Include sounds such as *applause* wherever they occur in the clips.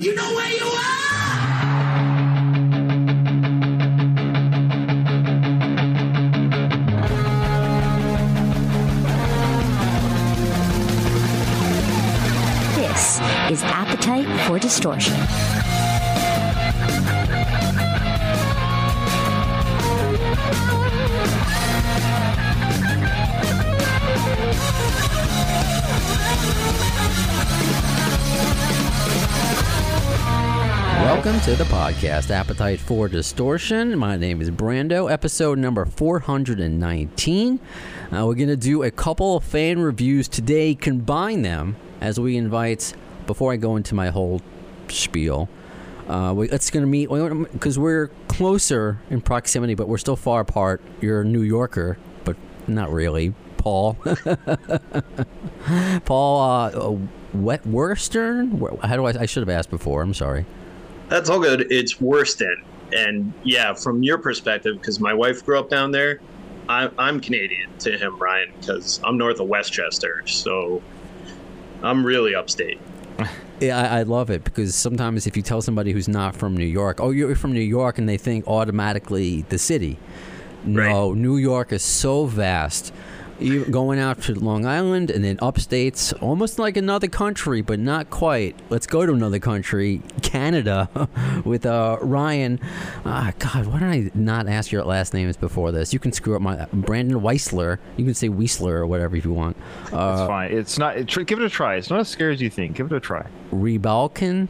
You know where you are! This is Appetite for Distortion. To the podcast, Appetite for Distortion. My name is Brando, episode number 419. Uh, we're going to do a couple of fan reviews today, combine them as we invite, before I go into my whole spiel, uh, we, it's going to meet, because we're closer in proximity, but we're still far apart. You're a New Yorker, but not really. Paul. *laughs* Paul uh, Wet Worstern? How do I? I should have asked before. I'm sorry. That's all good. It's Worston. And yeah, from your perspective, because my wife grew up down there, I, I'm Canadian to him, Ryan, because I'm north of Westchester. So I'm really upstate. *laughs* Yeah, I, I love it because sometimes if you tell somebody who's not from New York, oh, you're from New York, and they think automatically the city. No, New York is so vast. You going out to Long Island and then upstates, almost like another country, but not quite. Let's go to another country, Canada, *laughs* with uh, Ryan. Ah, God, why did I not ask your last names before this? You can screw up my Brandon Weisler. You can say Weisler or whatever if you want. Uh, It's fine. It's not. It, give it a try. It's not as scary as you think. Give it a try. Rebalkin.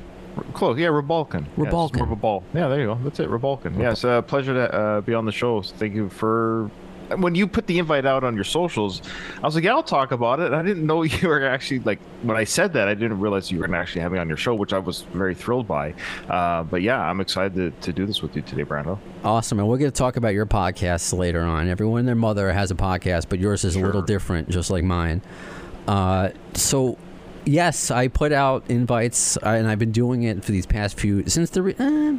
Close. Yeah, Rebalkin. Rebalkin. more of. Yeah, there you go. That's it. Rebalkin. Yeah, it's a pleasure to uh, be on the show. Thank you for. When you put the invite out on your socials, I was like, "Yeah, I'll talk about it." I didn't know *laughs* you were actually like when I said that. I didn't realize you were actually have me on your show, which I was very thrilled by. Uh, but yeah, I'm excited to, to do this with you today, Brando. Awesome. And we're going to talk about your podcasts later on. Everyone and their mother has a podcast, but yours is a little different, just like mine. Uh, so, yes, I put out invites, and I've been doing it for these past few, since the, re- eh,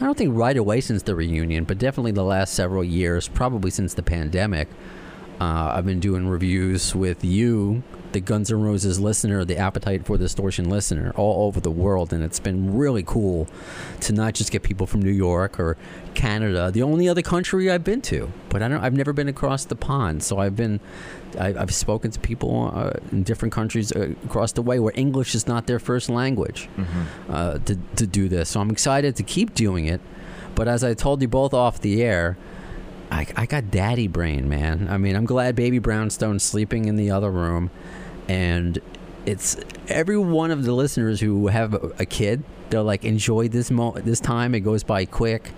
I don't think right away since the reunion, but definitely the last several years, probably since the pandemic. Uh, I've been doing reviews with you, the Guns N' Roses listener, the Appetite for Distortion listener, all over the world, and it's been really cool to not just get people from New York or Canada, the only other country I've been to. But I don't. I've never been across the pond, so I've been. I, I've spoken to people uh, in different countries uh, across the way where English is not their first language uh, to to do this. So I'm excited to keep doing it. But as I told you both off the air, I, I got daddy brain, man. I mean, I'm glad baby Brownstone's sleeping in the other room, and it's every one of the listeners who have a, a kid. They're like, enjoy this mo- this time. It goes by quick,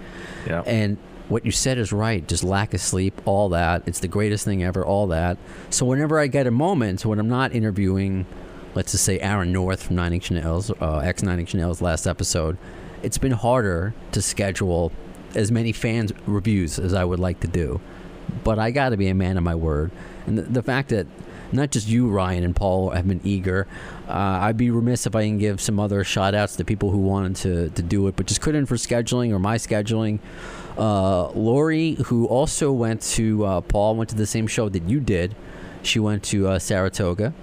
Yeah. and what you said is right. Just lack of sleep, all that. It's the greatest thing ever. All that. So whenever I get a moment when I'm not interviewing, let's just say Aaron North from Nine Inch Nails, uh, ex Nine Inch Nails last episode, it's been harder to schedule as many fans reviews as I would like to do. But I got to be a man of my word, and the, the fact that not just you, Ryan and Paul, have been eager. Uh, I'd be remiss if I didn't give some other shout outs to people who wanted to, to do it, but just couldn't for scheduling or my scheduling. Uh, Lori, who also went to uh, Paul, went to the same show that you did. She went to uh, Saratoga,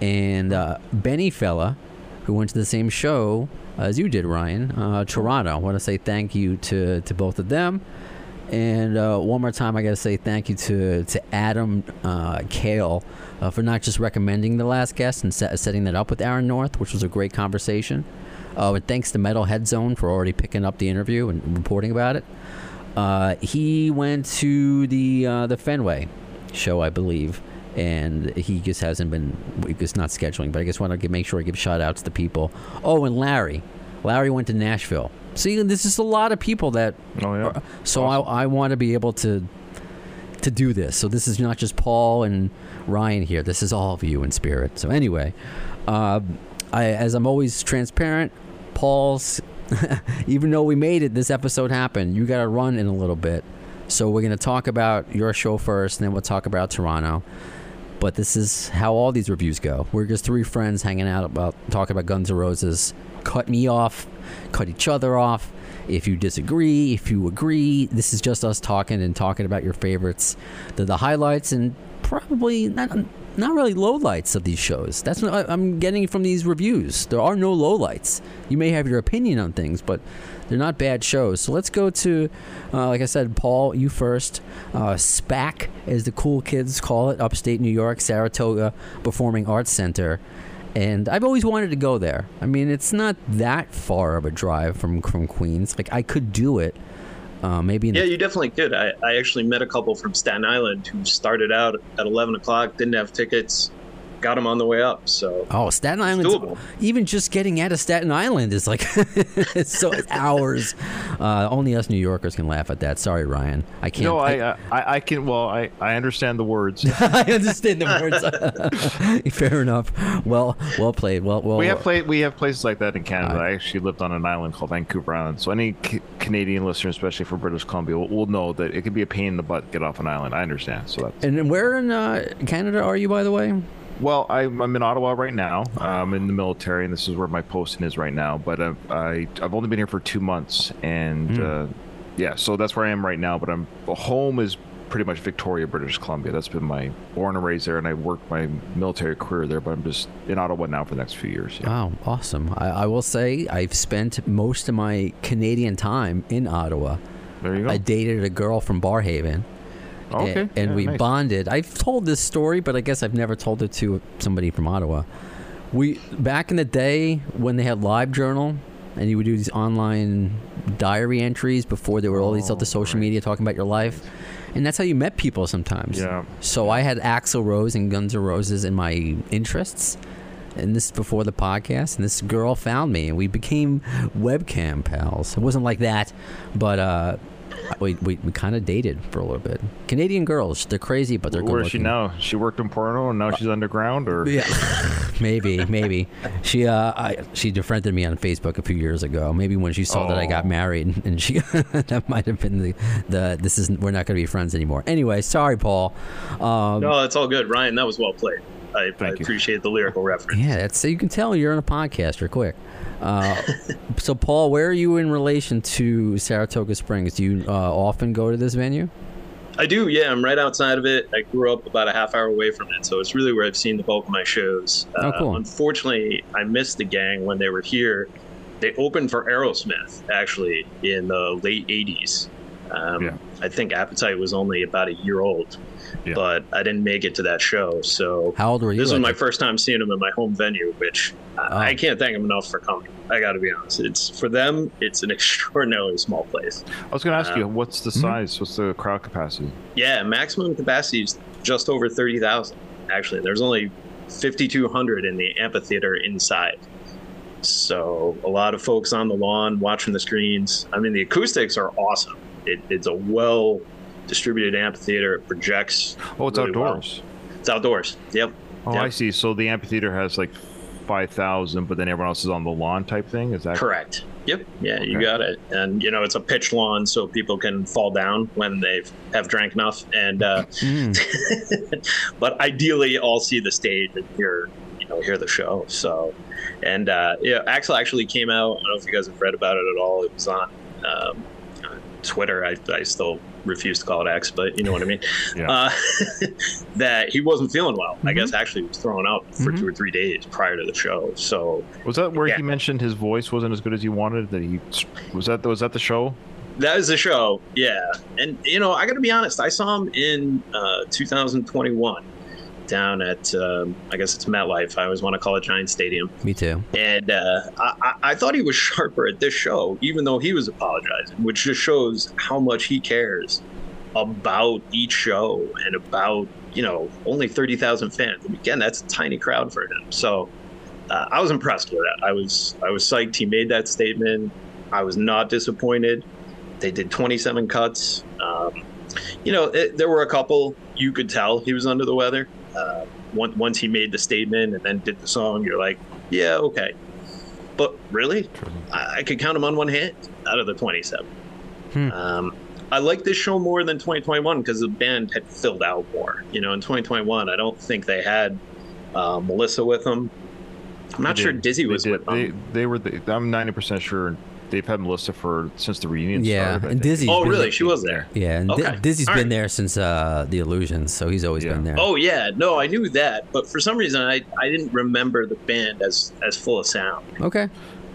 and uh, Benny Fella, who went to the same show as you did, Ryan, uh, Toronto. I want to say thank you to, to both of them. And uh, one more time, I got to say thank you to to Adam Kale for not just recommending the last guest and set, setting that up with Aaron North, which was a great conversation. Uh, and thanks to Metalhead Zone for already picking up the interview and reporting about it. Uh, he went to the uh, the Fenway show, I believe, and he just hasn't been. It's not scheduling, but I just want to make sure I give shout outs to people. Oh, and Larry, Larry went to Nashville. See, this is a lot of people that. Oh yeah. are- so I, I want to be able to to do this. So this is not just Paul and Ryan here. This is all of you in spirit. So anyway, uh, I, as I'm always transparent, Paul's. *laughs* even though we made it, this episode happened. You got to run in a little bit. So we're going to talk about your show first, and then we'll talk about Toronto. But this is how all these reviews go. We're just three friends hanging out about talking about Guns N' Roses. Cut me off, cut each other off. If you disagree, if you agree, this is just us talking and talking about your favorites, the, the highlights, and probably not not really lowlights of these shows. That's what I'm getting from these reviews. There are no lowlights. You may have your opinion on things, but they're not bad shows. So let's go to, uh, like I said, Paul, you first. Uh, SPAC, as the cool kids call it, upstate New York, Saratoga Performing Arts Center. And I've always wanted to go there. I mean, it's not that far of a drive from, from Queens. Like, I could do it. Uh, maybe Yeah, the you definitely could. I, I actually met a couple from Staten Island who started out at 11 o'clock, didn't have tickets, got them on the way up. So Oh, Staten Island. doable. Even just getting out of Staten Island is like *laughs* so it's hours. Uh, only us New Yorkers can laugh at that. Sorry, Ryan. I can't. No, I, uh, I I can. Well, I I understand the words. *laughs* I understand the words. *laughs* Fair enough. Well, well played. Well, well. We have play, we have places like that in Canada. Uh, I actually lived on an island called Vancouver Island. So any C- Canadian listener, especially from British Columbia, will, will know that it can be a pain in the butt to get off an island. I understand. So that's And where in uh, Canada are you, by the way? Well. I'm, I'm in Ottawa right now. I'm in the military, and this is where my posting is right now. But I've, I I've only been here for two months, and uh, yeah, so that's where I am right now. But I'm home is pretty much Victoria, British Columbia. That's been my born and raised there, and I worked my military career there. But I'm just in Ottawa now for the next few years. Yeah. Wow, awesome. I, I will say I've spent most of my Canadian time in Ottawa. There you go. I dated a girl from Barrhaven. Okay, and, and yeah, we nice. bonded. I've told this story, but I guess I've never told it to somebody from Ottawa. We back in the day when they had Live Journal, and you would do these online diary entries before there were all these Oh, other social media talking about your life, and that's how you met people sometimes. Yeah. So I had Axl Rose and Guns N' Roses in my interests. And this is before the podcast, and this girl found me, and we became webcam pals. It wasn't like that, but uh, *laughs* we, we, we kind of dated for a little bit. Canadian girls, they're crazy, but they're good Where is she now? She worked in porno and now she's underground, or Yeah, *laughs* maybe, maybe she uh, I, she defriended me on Facebook a few years ago. Maybe when she saw that I got Oh. married, *laughs* and she that might have been the the this is we're not going to be friends anymore. Anyway, sorry, Paul. Um, no, it's all good, Ryan. That was well played. I, I appreciate the lyrical reference. Yeah, that's so you can tell you're on a podcast. You're quick. Uh, *laughs* so, Paul, where are you in relation to Saratoga Springs? Do you uh, often go to this venue? I do, yeah. I'm right outside of it. I grew up about a half hour away from it, so it's really where I've seen the bulk of my shows. Oh, cool. Unfortunately, I missed the gang when they were here. They opened for Aerosmith actually in the late '80s. Um, Yeah. I think Appetite was only about a year old, Yeah. but I didn't make it to that show. So How old were you? this was my the- first time seeing them in my home venue, which I- Oh. I can't thank them enough for coming. I got to be honest. It's for them. It's an *laughs* extraordinarily small place. I was going to ask Uh, you, what's the mhm. size? What's the crowd capacity? Yeah, maximum capacity is just over 30,000. Actually, there's only 5,200 in the amphitheater inside. So, a lot of folks on the lawn watching the screens. I mean, the acoustics are awesome. It, it's a well distributed amphitheater. It projects. Oh, it's really well. outdoors. It's outdoors. Yep. Oh, Yep. I see. So the amphitheater has like five thousand, but then everyone else is on the lawn type thing. Is that Correct. Yep. Yeah, you got it. And you know, it's a pitch lawn, so people can fall down when they have drank enough. And uh, Mm. *laughs* but ideally, all see the stage and hear you know hear the show. So, and uh, yeah, Axl actually came out. I don't know if you guys have read about it at all. It was on um, Twitter. I, I still refuse to call it X, but you know what I mean. *laughs* Yeah. Uh, *laughs* that he wasn't feeling well. I Mhm. guess actually he was thrown out for Mhm. two or three days prior to the show. So was that where Yeah. he mentioned his voice wasn't as good as he wanted? That he was that was that the show? That is the show, yeah. And you know, I got to be honest. I saw him in uh, 2021 down at um, I guess it's MetLife. I always want to call it Giant Stadium. Me too. And uh, I, I- thought he was sharper at this show, even though he was apologizing, which just shows how much he cares about each show and about you know only 30,000 fans. And again, that's a tiny crowd for him. So uh, I was impressed with that. I was I was psyched. He made that statement. I was not disappointed. They did 27 cuts. Um, you know, it, there were a couple you could tell he was under the weather. Uh, once once he made the statement and then did the song, you're like, yeah, okay. But really, I, I could count them on one hand out of the 27. Hmm. Um, I like this show more than 2021 because the band had filled out more. You know, in 2021, I don't think they had uh, Melissa with them. I'm not They sure did. Dizzy was with them. They they were. The, I'm ninety percent sure they've had Melissa for since the reunion. Yeah, started, and think. Dizzy. Oh, really? there- She was there. Yeah, and Di- Okay. Dizzy's All been right. there since uh, the Illusions, so he's always been there. Oh yeah, no, I knew that, but for some reason I, I didn't remember the band as as full of sound. okay.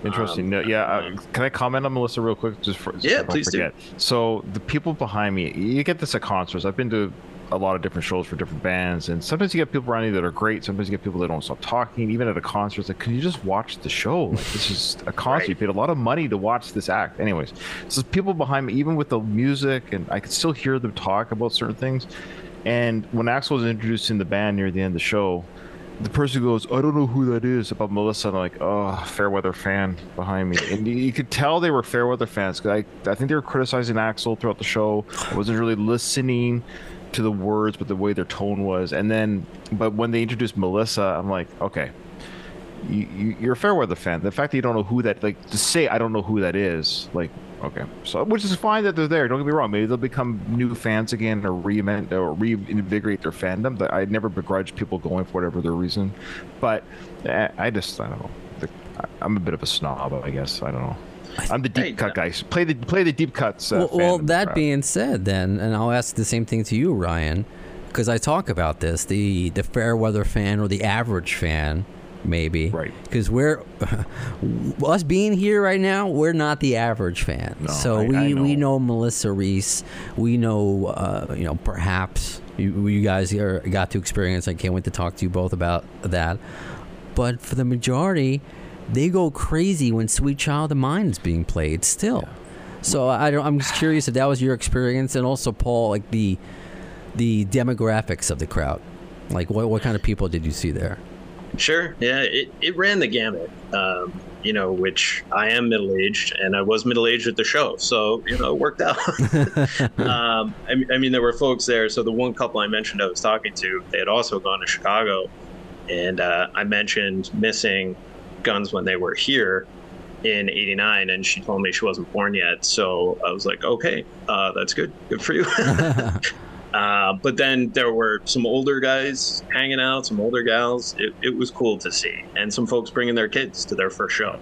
Interesting. Um, no, yeah. Uh, can I comment on Melissa real quick? Just for, so Yeah, I don't please do. So the people behind me, you get this at concerts. I've been to a lot of different shows for different bands, and sometimes you get people around you that are great. Sometimes you get people that don't stop talking. Even at a concert, it's like, can you just watch the show? Like this is a concert. Right. You paid a lot of money to watch this act. Anyways, so people behind me, even with the music, and I could still hear them talk about certain things. And when Axl was introducing the band near the end of the show, the person goes, I don't know who that is about Melissa. And I'm like, oh, Fairweather fan behind me. And you, could tell they were Fairweather fans. 'cause I, I think they were criticizing Axl throughout the show. I wasn't really listening to the words, but the way their tone was. And then, but when they introduced Melissa, I'm like, okay, you, you, you're a Fairweather fan. The fact that you don't know who that, like, to say I don't know who that is, like, okay. So, which is fine that they're there. Don't get me wrong. Maybe they'll become new fans again or or reinvigorate their fandom. That I never begrudge people going for whatever their reason. But eh, I just, I don't know. I'm a bit of a snob, I guess. I don't know. I'm the deep Hey, cut guy. Play the play the deep cuts. Uh, well, well, that Uh, being said, then, and I'll ask the same thing to you, Ryan, because I talk about this the the fair weather fan or the average fan, maybe, Right. Because we're *laughs* us being here right now, we're not the average fan. No, so I- we I we know. know Melissa Reese, we know, uh, you know, perhaps you, you guys are, got to experience. I can't wait to talk to you both about that. But for the majority, they go crazy when "Sweet Child of Mine" is being played. Still, so I don't, I'm just curious if that was your experience, and also Paul, like the the demographics of the crowd. Like, what what kind of people did you see there? Sure, yeah, it, it ran the gamut. Um, you know, which I am middle aged, and I was middle aged at the show, so you know, it worked out. *laughs* um, I, mean- I mean, there were folks there. So the one couple I mentioned I was talking to, they had also gone to Chicago, and uh, I mentioned missing guns when they were here in 89 and she told me she wasn't born yet so i was like okay uh, that's good good for you *laughs* *laughs* uh, but then there were some older guys hanging out some older gals it, it was cool to see and some folks bringing their kids to their first show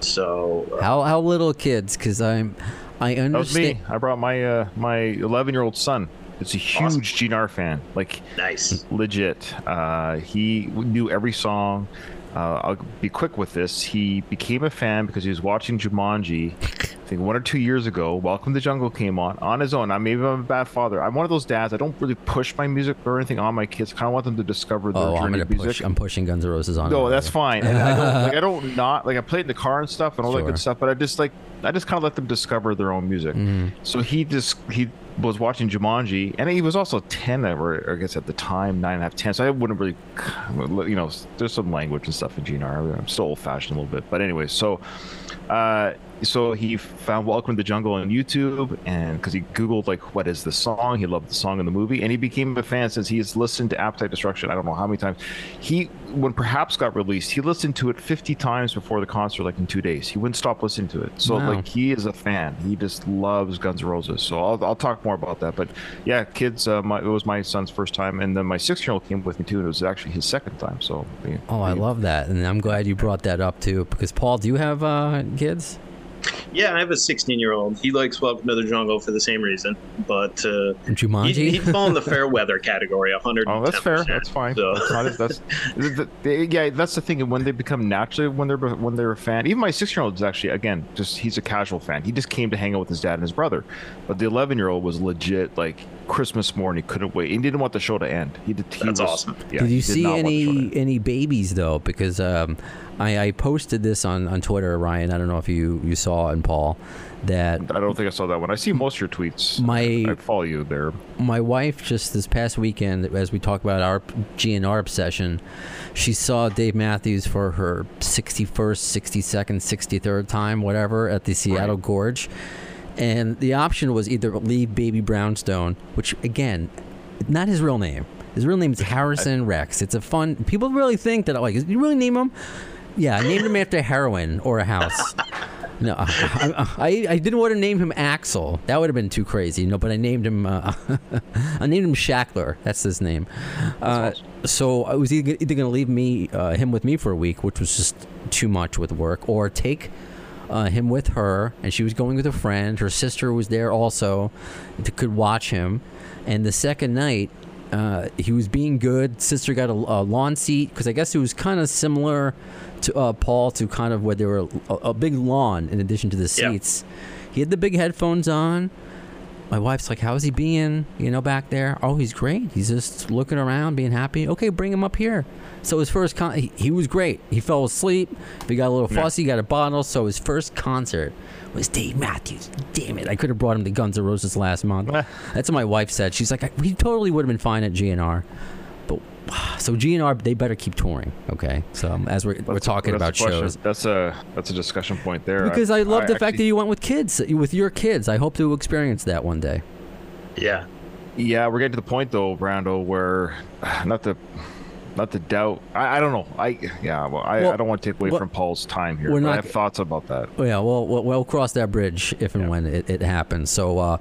so uh, How how little kids? Because I'm I That was understand. me. I brought my uh, my 11 year old son. It's a huge Awesome. GNR fan. Like nice legit. Uh, he knew every song. Uh, I'll be quick with this. He became a fan because he was watching Jumanji. I think one or two years ago. Welcome to the Jungle came on on his own. I maybe I'm a bad father. I'm one of those dads. I don't really push my music or anything on my kids. Kind of want them to discover their Oh, I'm of music. push. I'm pushing Guns N' Roses on. No, that's fine. And I don't like I *laughs* don't not like I play it in the car and stuff and all that good stuff, but I just like I just kind of let them discover their own music. Mm-hmm. So he just he was watching Jumanji, and he was also ten, or I guess at the time nine and a half, ten. So I wouldn't really, you know, there's some language and stuff in GNR. I'm still old fashioned a little bit, but anyway, so. Uh, so he found Welcome to the Jungle on YouTube, and because he Googled like what is the song, he loved the song in the movie, and he became a fan since he has listened to Appetite Destruction. I don't know how many times. He when Perhaps got released, he listened to it 50 times before the concert, like in two days. He wouldn't stop listening to it. So Wow. like he is a fan. He just loves Guns N' Roses. So I'll, I'll talk more about that. But yeah, kids, uh, my, it was my son's first time, and then my six year old came with me too, and it was actually his second time. So he- Oh, I love that, and I'm glad you brought that up too. Because Paul, do you have uh, kids? Yeah i have a 16 year old he likes welcome to the jungle for the same reason but uh, Jumanji. He'd, he'd fall in the fair weather category 100 Oh, that's fair. That's fine. So- That's not, that's, *laughs* the, the, yeah, that's the thing. When they become naturally, when they're when they're a fan, even my six year old is actually again just he's a casual fan. He just came to hang out with his dad and his brother, but the eleven year old was legit like Christmas morning. He couldn't wait. He didn't want the show to end. He did. He That's was- awesome. Yeah, Did you see not want the show to any any babies though? Because um, I, I posted this on, on Twitter, Ryan. I don't know if you, you saw and Paul that I don't think I saw that one. I see most of your tweets. My- I follow you there. my wife just this past weekend, as we talk about our GNR obsession, she saw Dave Matthews for her 61st, 62nd, 63rd time, whatever, at the Seattle Gorge. And the option was either leave Baby Brownstone, which again, not his real name. His real name is *laughs* Harrison Rex. It's a fun. People really think that like, you really name him? Yeah, I named him after heroin or a house. No, I, I, I didn't want to name him Axel. That would have been too crazy. Know, but I named him. Uh, *laughs* I named him Shackler. That's his name. Uh, so I was either, either going to leave me uh, him with me for a week, which was just too much with work, or take uh, him with her, and she was going with a friend. Her sister was there also, to, could watch him. And the second night, uh, he was being good. Sister got a, a lawn seat because I guess it was kind of similar to uh, Paul to kind of where there were a, a big lawn in addition to the Yeah. seats. He had the big headphones on. My wife's like, "How's he being? You know, back there? Oh, he's great. He's just looking around, being happy. Okay, bring him up here." So his first con, he, he was great. He fell asleep. He got a little Yeah. fussy, got a bottle. So his first concert was Dave Matthews. Damn it! I could have brought him to Guns N' Roses last month. *laughs* That's what my wife said. She's like, "We totally would have been fine at GNR." But so GNR, they better keep touring. Okay, so um, as we're, we're talking that's about a shows. That's a that's a discussion point there. Because I love the fact that you went with kids, with your kids. I hope to experience that one day. Yeah. Yeah, we're getting to the point though, Brando, where *sighs* not the not the doubt. I, I don't know. I yeah. Well, I, Well, I don't want to take away what- from Paul's time here. we're but not- I have thoughts about that. Oh, yeah, well, we'll, we'll cross that bridge if and Yeah. when it, it happens. So, uh,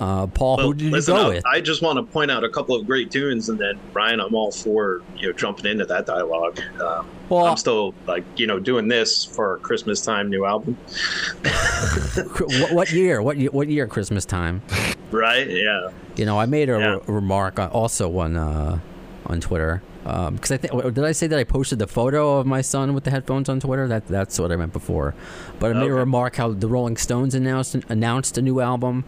uh, Paul, Well, who did you go I- with? I just want to point out a couple of great tunes, and then Ryan, I'm all for you know jumping into that dialogue. Um, Well- I'm still like you know doing this for Christmas time new album, *laughs* what, what year? What year? What year? Christmas time? right? Yeah. You know, I made a Yeah. re- remark also on uh, on Twitter because I think did I say that I posted the photo of my son with the headphones on Twitter? That that's what I meant before. But I made a remark how the Rolling Stones announced announced a new album.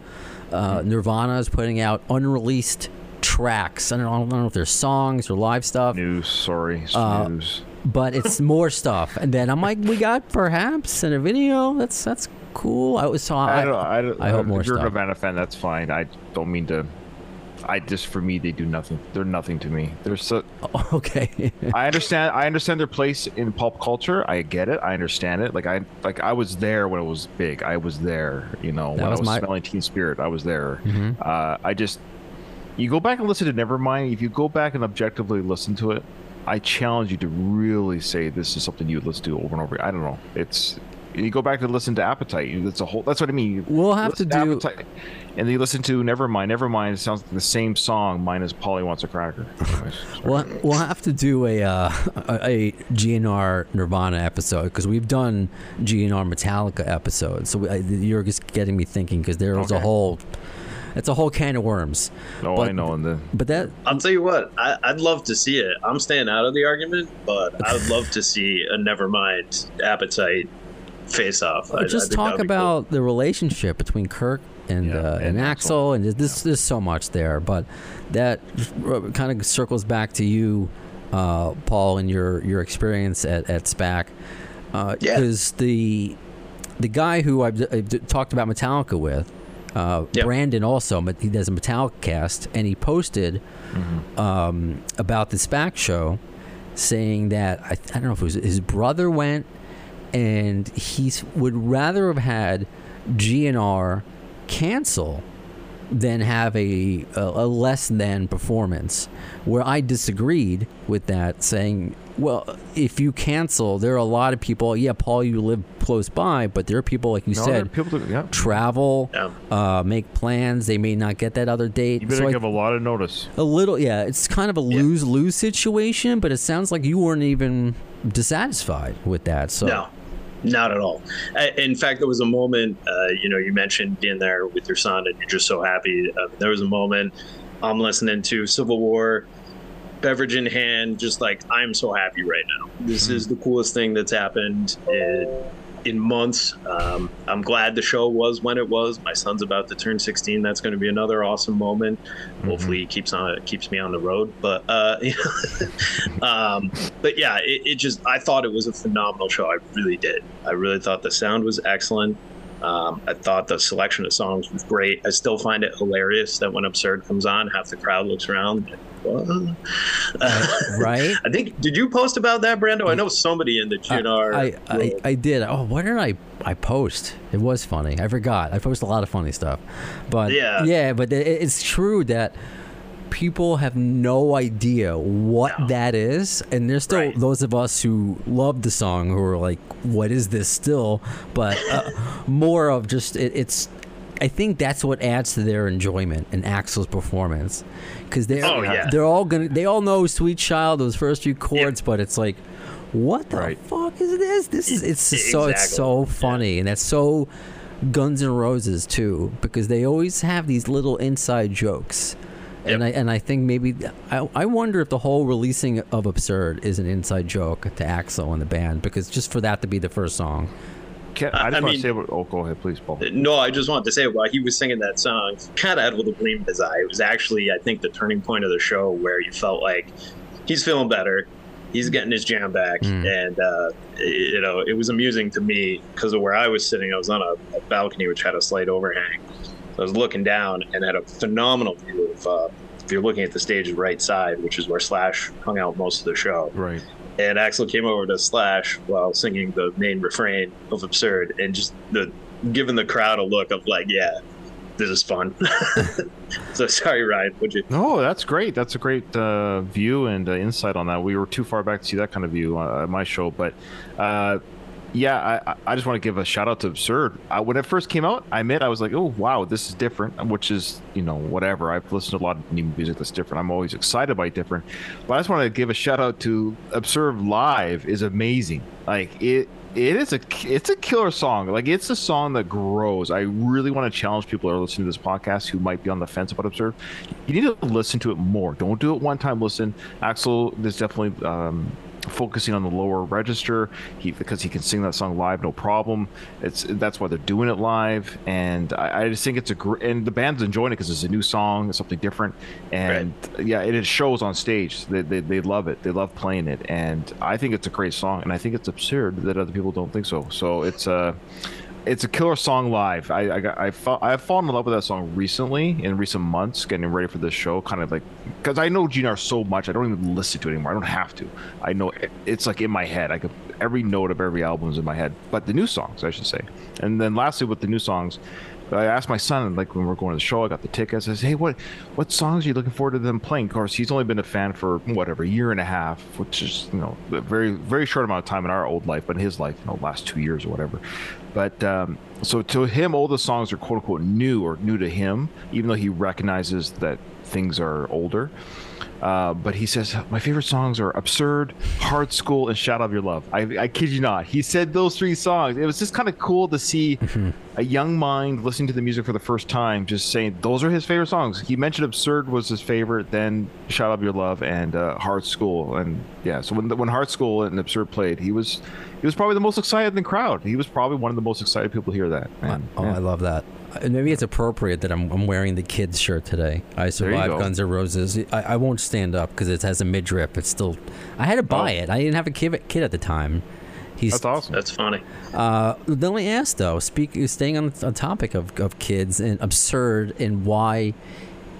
Uh, Hmm. Nirvana is putting out unreleased tracks. I don't, I don't know if they're songs or live stuff. News, sorry, Uh, but it's *laughs* more stuff. And then I'm like, we got perhaps in a video. That's that's cool. I was saw. I, don't. I, don't, I hope more If you're a stuff. Nirvana fan, that's fine. I don't mean to. I just for me, they do nothing. They're nothing to me. They're so. *laughs* okay. *laughs* I understand. I understand their place in pop culture. I get it. I understand it. Like I like I was there when it was big. I was there. You know, That when was I was my- smelling Teen Spirit, I was there. Mhm. Uh, I just you go back and listen to Nevermind. If you go back and objectively listen to it, I challenge you to really say this is something you would listen to over and over. I don't know. It's you go back and listen to Appetite. That's a whole. That's what I mean. You We'll have to listen do- Appetite, and then you listen to Never Nevermind. Nevermind it sounds like the same song minus Polly wants a cracker. Anyways, *laughs* sorry. We'll, we'll have to do a uh, a, a GNR Nirvana episode because we've done GNR Metallica episodes. So we, I, you're just getting me thinking because there was a whole, it's a whole can of worms. no, but- I know. And the But that I'll tell you what, I, I'd love to see it. I'm staying out of the argument, but I would love to see a Nevermind appetite face off. I- I just think talk that'd cool. about the relationship between Kurt and Yeah, uh, and, and Axl, and this there's so much there. But that kind of circles back to you, uh, Paul, and your your experience at at SPAC, Yeah. because the the guy who I've, I've talked about Metallica with. Uh, Yep. Brandon also, but he does a Metallica cast, and he posted um, about the SPAC show, saying that I, I don't know if it was his brother went, and he would rather have had GNR cancel than have a, a, a less than performance. Where I disagreed with that, saying, well, if you cancel, there are a lot of people. Yeah, Paul, you live close by, but there are people, like you no, said, people. that- yeah. travel, Yeah. uh, make plans. They may not get that other date. You better So give a lot of notice. a little, yeah. It's kind of a lose lose situation, but it sounds like you weren't even dissatisfied with that. So No, not at all. In fact, there was a moment, uh, you know, you mentioned being there with your son and you're just so happy. Uh, there was a moment I'm listening to Civil War, beverage in hand, just like, I'm so happy right now. This is the coolest thing that's happened in, in months. Um, I'm glad the show was when it was. My son's about to turn 16. That's going to be another awesome moment. Hopefully, he keeps on keeps me on the road. But uh, *laughs* you know, um, but yeah, it, it just I thought it was a phenomenal show. I really did. I really thought the sound was excellent. Um, I thought the selection of songs was great. I still find it hilarious that when Absurd comes on, half the crowd looks around. Like, what? right. *laughs* I think did you post about that, Brando? I know somebody in the GNR. I, I, world. I did. Oh, what did I I post? It was funny. I forgot. I post a lot of funny stuff, but Yeah. yeah. But it, it's true that people have no idea what No. that is, and there's still Right. those of us who love the song who are like, "What is this?" Still, but uh, *laughs* more of just it, it's. I think that's what adds to their enjoyment in Axl's performance, because they're Oh, yeah. they're all gonna they all know "Sweet Child" those first few chords, but it's like, what the Right. fuck is this? This is it's just so it's so funny, and that's so Guns N' Roses too, because they always have these little inside jokes. And I and I think maybe I, I wonder if the whole releasing of Absurd is an inside joke to Axl and the band because just for that to be the first song. Can, I I just want mean- to say, what, oh, go ahead, please, Paul. No, I just wanted to say while he was singing that song, kind of had a little gleam in his eye. It was actually, I think, the turning point of the show where you felt like he's feeling better, he's getting his jam back, Mm. and uh, you know, it was amusing to me because of where I was sitting. I was on a, a balcony which had a slight overhang. I was looking down and had a phenomenal view of. Uh, if you're looking at the stage's right side, which is where Slash hung out most of the show, Right. and Axl came over to Slash while singing the main refrain of Absurd, and just the giving the crowd a look of like, yeah, this is fun. *laughs* so sorry, Ryan. Would you? No, that's great. That's a great uh, view and uh, insight on that. We were too far back to see that kind of view uh, at my show, but uh, yeah, I- I, just want to give a shout out to Absurd. I, when it first came out, I admit I was like, oh wow, this is different, which is you know whatever. I've listened to a lot of new music that's different. I'm always excited by different, but I just want to give a shout out to Absurd Live is amazing. Like it. It is a it's a killer song. Like it's a song that grows. I really want to challenge people who are listening to this podcast who might be on the fence about Absurd. You need to listen to it more. Don't do it one time. Listen, Axl is definitely um, focusing on the lower register. He because he can sing that song live, no problem. It's that's why they're doing it live, and I, I just think it's a great. And the band's enjoying it because it's a new song, it's something different, and yeah, it, it shows on stage. They, they they love it. They love playing it, and I think it's a great song. And I think it's absurd that other people don't think so. So it's a. It's a killer song live. I I got, I fell, I've fallen in love with that song recently in recent months, getting ready for this show. Kind of like because I know GNR so much, I don't even listen to it anymore. I don't have to. I know it, it's like in my head. I could every note of every album is in my head. But the new songs, I should say. And then lastly, with the new songs, I asked my son, like when we are going to the show, I got the tickets. I said, "Hey, what what songs are you looking forward to them playing?" Of course, he's only been a fan for whatever a year and a half, which is you know a very very short amount of time in our old life, but in his life, you know, last two years or whatever. But um, so to him, all the songs are quote unquote new or new to him, even though he recognizes that things are older. Uh, but he says my favorite songs are "Absurd," "Hard School," and "Shadow of Your Love." I, I kid you not. He said those three songs. It was just kind of cool to see a young mind listening to the music for the first time, just saying those are his favorite songs. He mentioned "Absurd" was his favorite, then "Shadow of Your Love" and uh, "Hard School." And yeah, so when when "Hard School" and "Absurd" played, he was he was probably the most excited in the crowd. He was probably one of the most excited people to hear that. And, oh, yeah. I love that. And maybe it's appropriate that I'm, I'm wearing the kids shirt today. I survived go. Guns N' Roses. I, I won't stand up because it has a midriff. It's still. I had to buy Oh. it. I didn't have a kid, kid at the time. He's That's awesome. That's funny. Uh, let me ask though, speak, staying on the topic of, of kids and absurd and why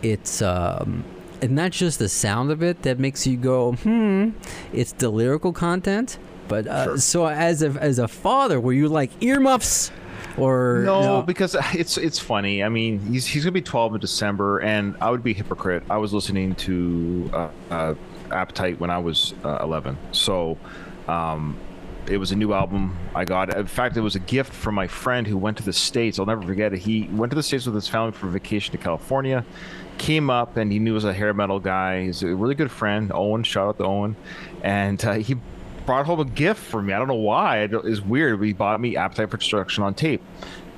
it's um, and not just the sound of it that makes you go, hmm. It's the lyrical content. But uh, so as a as a father, were you like earmuffs or No, because it's it's funny. I mean, he's he's gonna be 12 in December, and I would be a hypocrite. I was listening to uh, uh, Appetite when I was uh, 11, so um, it was a new album I got. In fact, it was a gift from my friend who went to the states. I'll never forget it. He went to the states with his family for a vacation to California. Came up and he knew he was a hair metal guy. He's a really good friend, Owen. Shout out to Owen, and uh, he brought home a gift for me. I don't know why. It- It's weird. He bought me Appetite for Destruction on tape,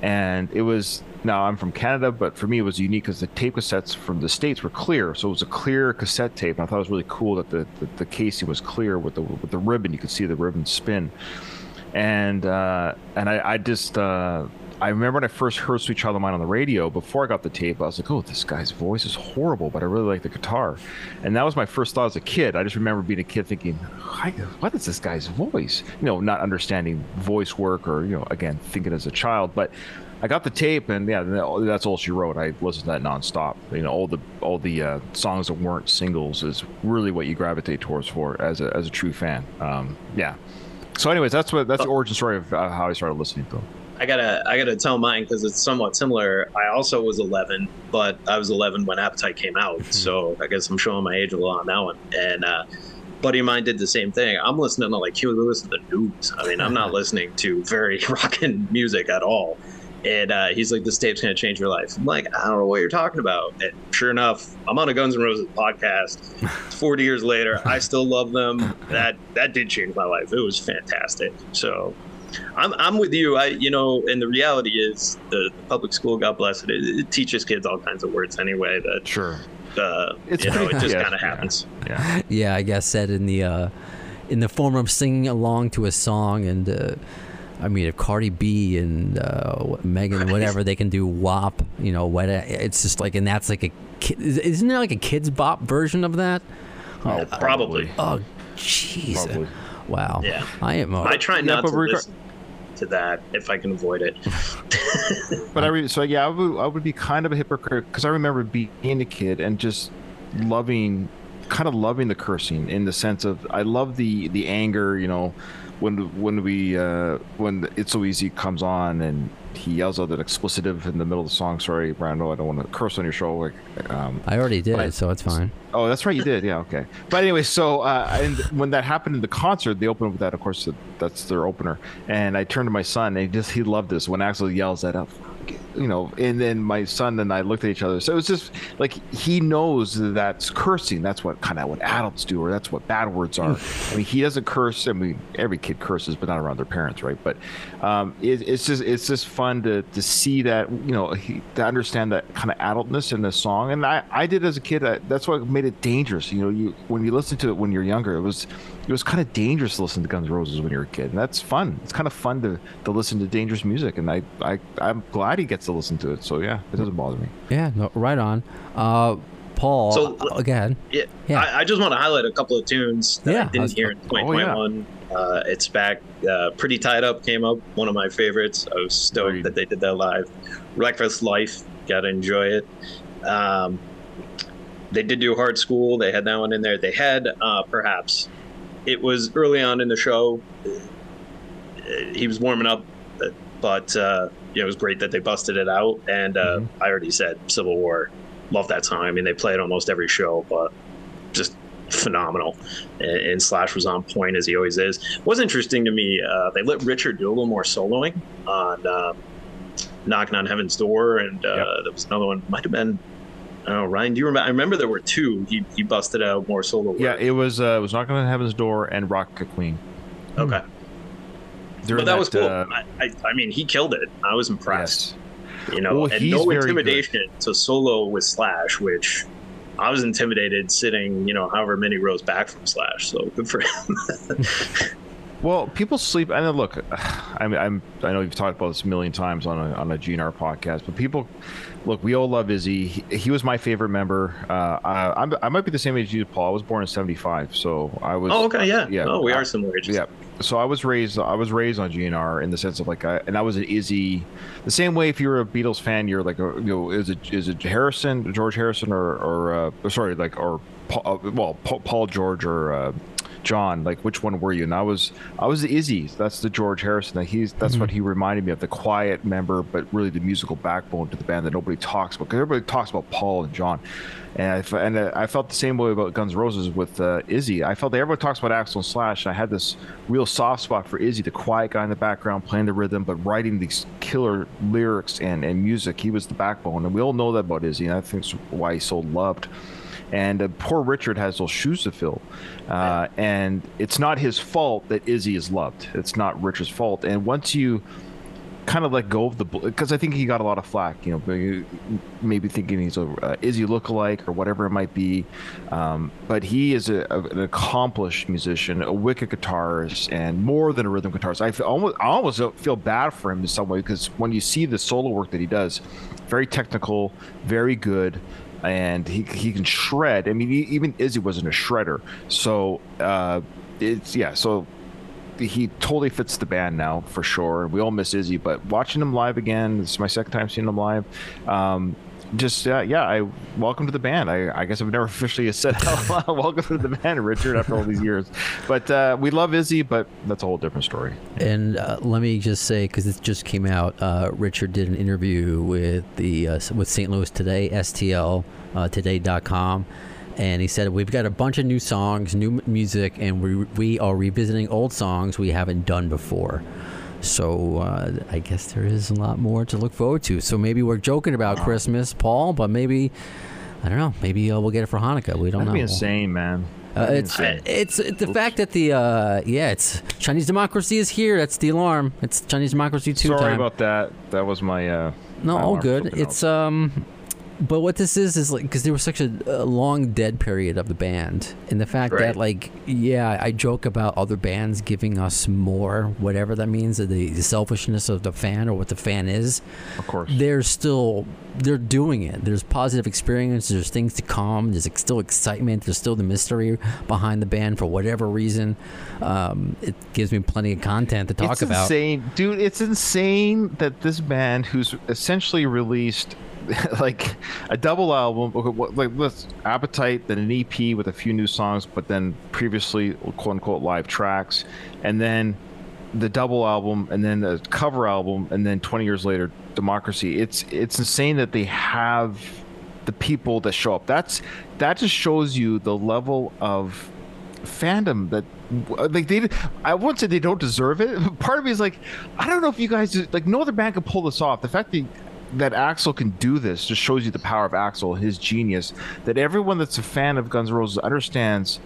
and it was. Now I'm from Canada, but for me it was unique because the tape cassettes from the states were clear, so it was a clear cassette tape. And I thought it was really cool that the, the, the casing was clear with the with the ribbon. You could see the ribbon spin, and uh, and I, I just uh, I remember when I first heard "Sweet Child of Mine" on the radio. Before I got the tape, I was like, "Oh, this guy's voice is horrible," but I really like the guitar, and that was my first thought as a kid. I just remember being a kid thinking, "Hi, "What is this guy's voice?" You know, not understanding voice work or you know, again, thinking as a child, but. I got the tape, and yeah, that's all she wrote. I listened to that nonstop. You know, all the all the uh, songs that weren't singles is really what you gravitate towards for as a as a true fan. Um, yeah. So, anyways, that's what that's the origin story of uh, how I started listening to them. I gotta I gotta tell mine because it's somewhat similar. I also was 11, but I was 11 when Appetite came out, so I guess I'm showing my age a lot on that one. And uh, buddy of mine did the same thing. I'm listening to like Huey Lewis and the News. I mean, I'm not *laughs* listening to very *laughs* rockin' music at all. And uh, he's like, "This tape's gonna change your life." I'm like, "I don't know what you're talking about." And sure enough, I'm on a Guns N' Roses podcast. *laughs* 40 years later, I still love them. That that did change my life. It was fantastic. So, I'm I'm with you. I you know, and the reality is, the, public school, God bless it, it, it teaches kids all kinds of words anyway. That Sure. uh, It's you know, pretty- it just yeah, kind of happens. Yeah. Yeah, I guess said in the uh, in the form of singing along to a song, and uh, I mean, if Cardi B and uh, what- Megan, whatever they can do, WAP, you know, what? It's just like, and that's like a, kid, isn't there like a Kidz Bop version of that? Oh, Probably. Oh, jeez, Probably. Wow. Yeah. I am. Uh, I try not but to regar- listen to that if I can avoid it. *laughs* But I re- so yeah, I would, I would be kind of a hypocrite because I remember being a kid and just loving, kind of loving the cursing in the sense of I love the the anger. You know, when when we uh, when it's so easy comes on and he yells out an explicitive in the middle of the song. Sorry, Brando, I don't want to curse on your show. Like, um, I already did, But- so it's fine. Oh, that's right, you did. Yeah, okay. But anyway, so uh, and when that happened in the concert, they opened with that. Of course, that's their opener. And I turned to my son, and he just he loved this when Axl yells that up, you know. And then my son and I looked at each other. So it was just like he knows that that's cursing. That's what kind of what adults do, or that's what bad words are. I mean, he doesn't curse. I mean, every kid curses, but not around their parents, right? But um, it, it's just it's just fun to to see that you know he, to understand that kind of adultness in the song. And I I did as a kid. I, that's what made it dangerous. You know, you when you listen to it when you're younger, it was it was kind of dangerous to listen to Guns N' Roses when you're a kid, and that's fun. It's kind of fun to, to listen to dangerous music, and I, I I'm glad he gets to listen to it. So yeah, it doesn't bother me. Yeah, no, right on. Uh, Paul, So- uh, go. Yeah, Yeah. I, I just want to highlight a couple of tunes that Yeah, I I didn't was- hear in oh, yeah. Uh, it's back. Uh, Pretty Tied Up came up, one of my favorites. I was stoked Agreed. that they did that live. Reckless Life, gotta enjoy it. Um, they did do Hard School. They had that one in there. They had uh, perhaps. It was early on in the show. Uh, He was warming up, but uh, yeah, it was great that they busted it out. And uh, Mhm. I already said Civil War. Love that song. I mean, they play it almost every show, but just phenomenal. And, and Slash was on point as he always is. It was interesting to me, uh, they let Richard do a little more soloing on um, Knocking on Heaven's Door, and uh, Yep. there was another one. Might have been. I Ryan. Do you remember? I remember there were two. He, he busted out more solo. Work. Yeah, it was uh, it was knocking on heaven's door and Rocket Queen. okay. During But that, was cool. uh, I, I, I mean, he killed it. I was impressed. yes. You know, Well, and no very good. intimidation to solo with Slash, which I was intimidated sitting, you know, however many rows back from Slash. So good for him. *laughs* Well, people sleep. And then look, *sighs* I mean, I'm I know you've talked about this a million times on a on a GNR podcast, but people look. We all love Izzy. He, he was my favorite member. Uh, I, I'm, I might be the same age as you, Paul. I was born in '75, so I was. oh, okay, yeah, Yeah. Oh, we Uh, are similar. ages. Yeah. So I was raised. I was raised on GNR in the sense of like, I, and I was an Izzy. The same way, if you're a Beatles fan, you're like, a, you know, is it is it Harrison, George Harrison, or or uh, sorry, like or Paul, uh, well, Paul, Paul George or uh, John? Like, which one were you? And I was I was the Izzy. That's the George Harrison. That he's that's what he reminded me of, the quiet member, but really the musical backbone to the band that nobody talks about. Because everybody talks about Paul and John. And I, and I felt the same way about Guns N' Roses with uh, Izzy. I felt that everyone talks about Axl and Slash. And I had this real soft spot for Izzy, the quiet guy in the background playing the rhythm, but writing these killer lyrics and, and music. He was the backbone. And we all know that about Izzy. And I think that's why he's so loved. And uh, poor Richard has those shoes to fill. Uh, and it's not his fault that Izzy is loved. It's not Richard's fault. And once you kind of let go of the because I think he got a lot of flack. You know, maybe- thinking he's a uh, Izzy lookalike or whatever it might be. Um, but he is a, a- an accomplished musician, a wicked guitarist, and more than a rhythm guitarist. I feel, almost I almost feel bad for him in some way because when you see the solo work that he does, very technical, very good. And he, he can shred. I mean, even Izzy wasn't a shredder. So uh, it's yeah. So he totally fits the band now for sure. We all miss Izzy, but watching him live again, this is my second time seeing him live. Um, just uh, yeah, I welcome to the band. I, I guess I've never *laughs* officially said *laughs* welcome to the band, Richard, after all these years. But uh, we love Izzy, but that's a whole different story. And uh, let me just say, because it just came out, uh, Richard did an interview with the uh, with St. Louis Today, STL uh, Today.com, and he said we've got a bunch of new songs, new music, and we we are revisiting old songs we haven't done before. So uh, I guess there is a lot more to look forward to. So maybe we're joking about Christmas, Paul, but maybe I don't know. Maybe uh, we'll get it for Hanukkah. We don't That'd know. be insane, man. Uh, it's insane. it's it's the fact that the uh, yeah, it's Chinese democracy is here. That's the alarm. It's Chinese democracy two Sorry time. about that. That was my. Uh, No, my all good. It's um, but what this is is like because there was such a, a long dead period of the band, and the fact that like yeah, I joke about other bands giving us more, whatever that means, the, the selfishness of the fan or what the fan is. of course. They're still they're doing it. There's positive experience. There's things to come. There's still excitement. There's still the mystery behind the band for whatever reason. Um, it gives me plenty of content to talk it's about. insane, dude. It's insane that this band, who's essentially released *laughs* like a double album, like let's Appetite, then an EP with a few new songs, but then previously quote unquote live tracks, and then the double album, and then the cover album, and then 20 years later, Democracy. It's it's insane that they have the people that show up. That's that just shows you the level of fandom that like they I won't say they don't deserve it. *laughs* Part of me is like I don't know if you guys like no other band can pull this off. The fact that that Axl can do this just shows you the power of Axl, his genius. That everyone that's a fan of Guns N' Roses understands.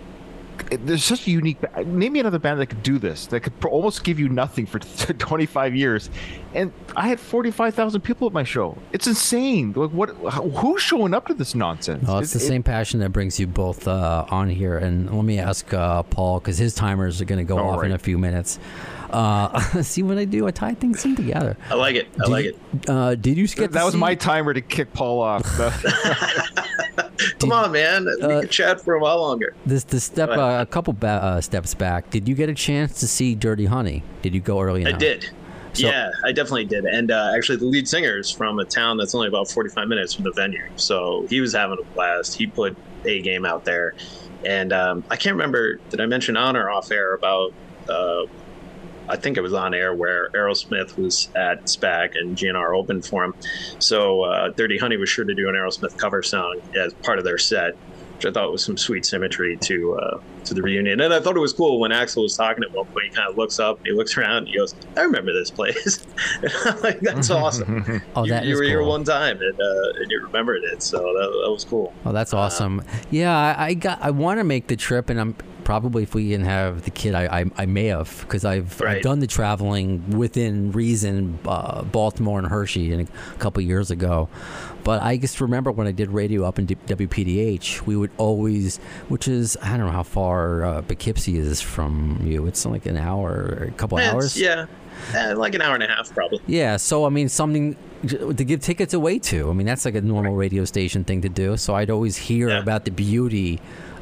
There's such a unique. Name me another band that could do this. That could almost give you nothing for *laughs* 25 years, and I had 45,000 people at my show. It's insane. Like what? Who's showing up to this nonsense? Well, it's It- the it- same passion that brings you both uh, on here. And let me ask uh, Paul, because his timers are going to go off in a few minutes. Uh, *laughs* see what I do? I tie things in together. I like it. I Did like you- it. Uh, did you get that to was see- my timer to kick Paul off. *laughs* *laughs* Come on, man. We uh, could chat for a while longer. this the step uh, a couple ba- uh, steps back? Did you get a chance to see Dirty Honey? Did you go early I did. So- yeah, I definitely did. And uh, actually, the lead singer is from a town that's only about 45 minutes from the venue. So he was having a blast. He put a game out there. And um, I can't remember, did I mention on or off air about, uh, I think it was on air where Aerosmith was at SPAC and GNR opened for him. So uh, Dirty Honey was sure to do an Aerosmith cover song as part of their set, which I thought was some sweet symmetry to uh, to the reunion. And I thought it was cool when Axl was talking at one point. He kind of looks up, he looks around, and he goes, "I remember this place." *laughs* like, "That's *laughs* awesome! Oh, you that you is were here one time, and, uh, and you remembered it, so that, that was cool." Oh, that's awesome. yeah, I, I got. I want to make the trip, and I'm probably if we didn't have the kid, I I, I may have because I've, I've done the traveling within reason, uh, Baltimore and Hershey, and a couple years ago. But I just remember when I did radio up in D- WPDH, we would always, which is I don't know how far uh, Poughkeepsie is from you. It's like an hour, or a couple Eh, hours. yeah, eh, like an hour and a half, probably. Yeah, so I mean, something to give tickets away to. I mean, that's like a normal radio station thing to do. So I'd always hear Yeah. about the beauty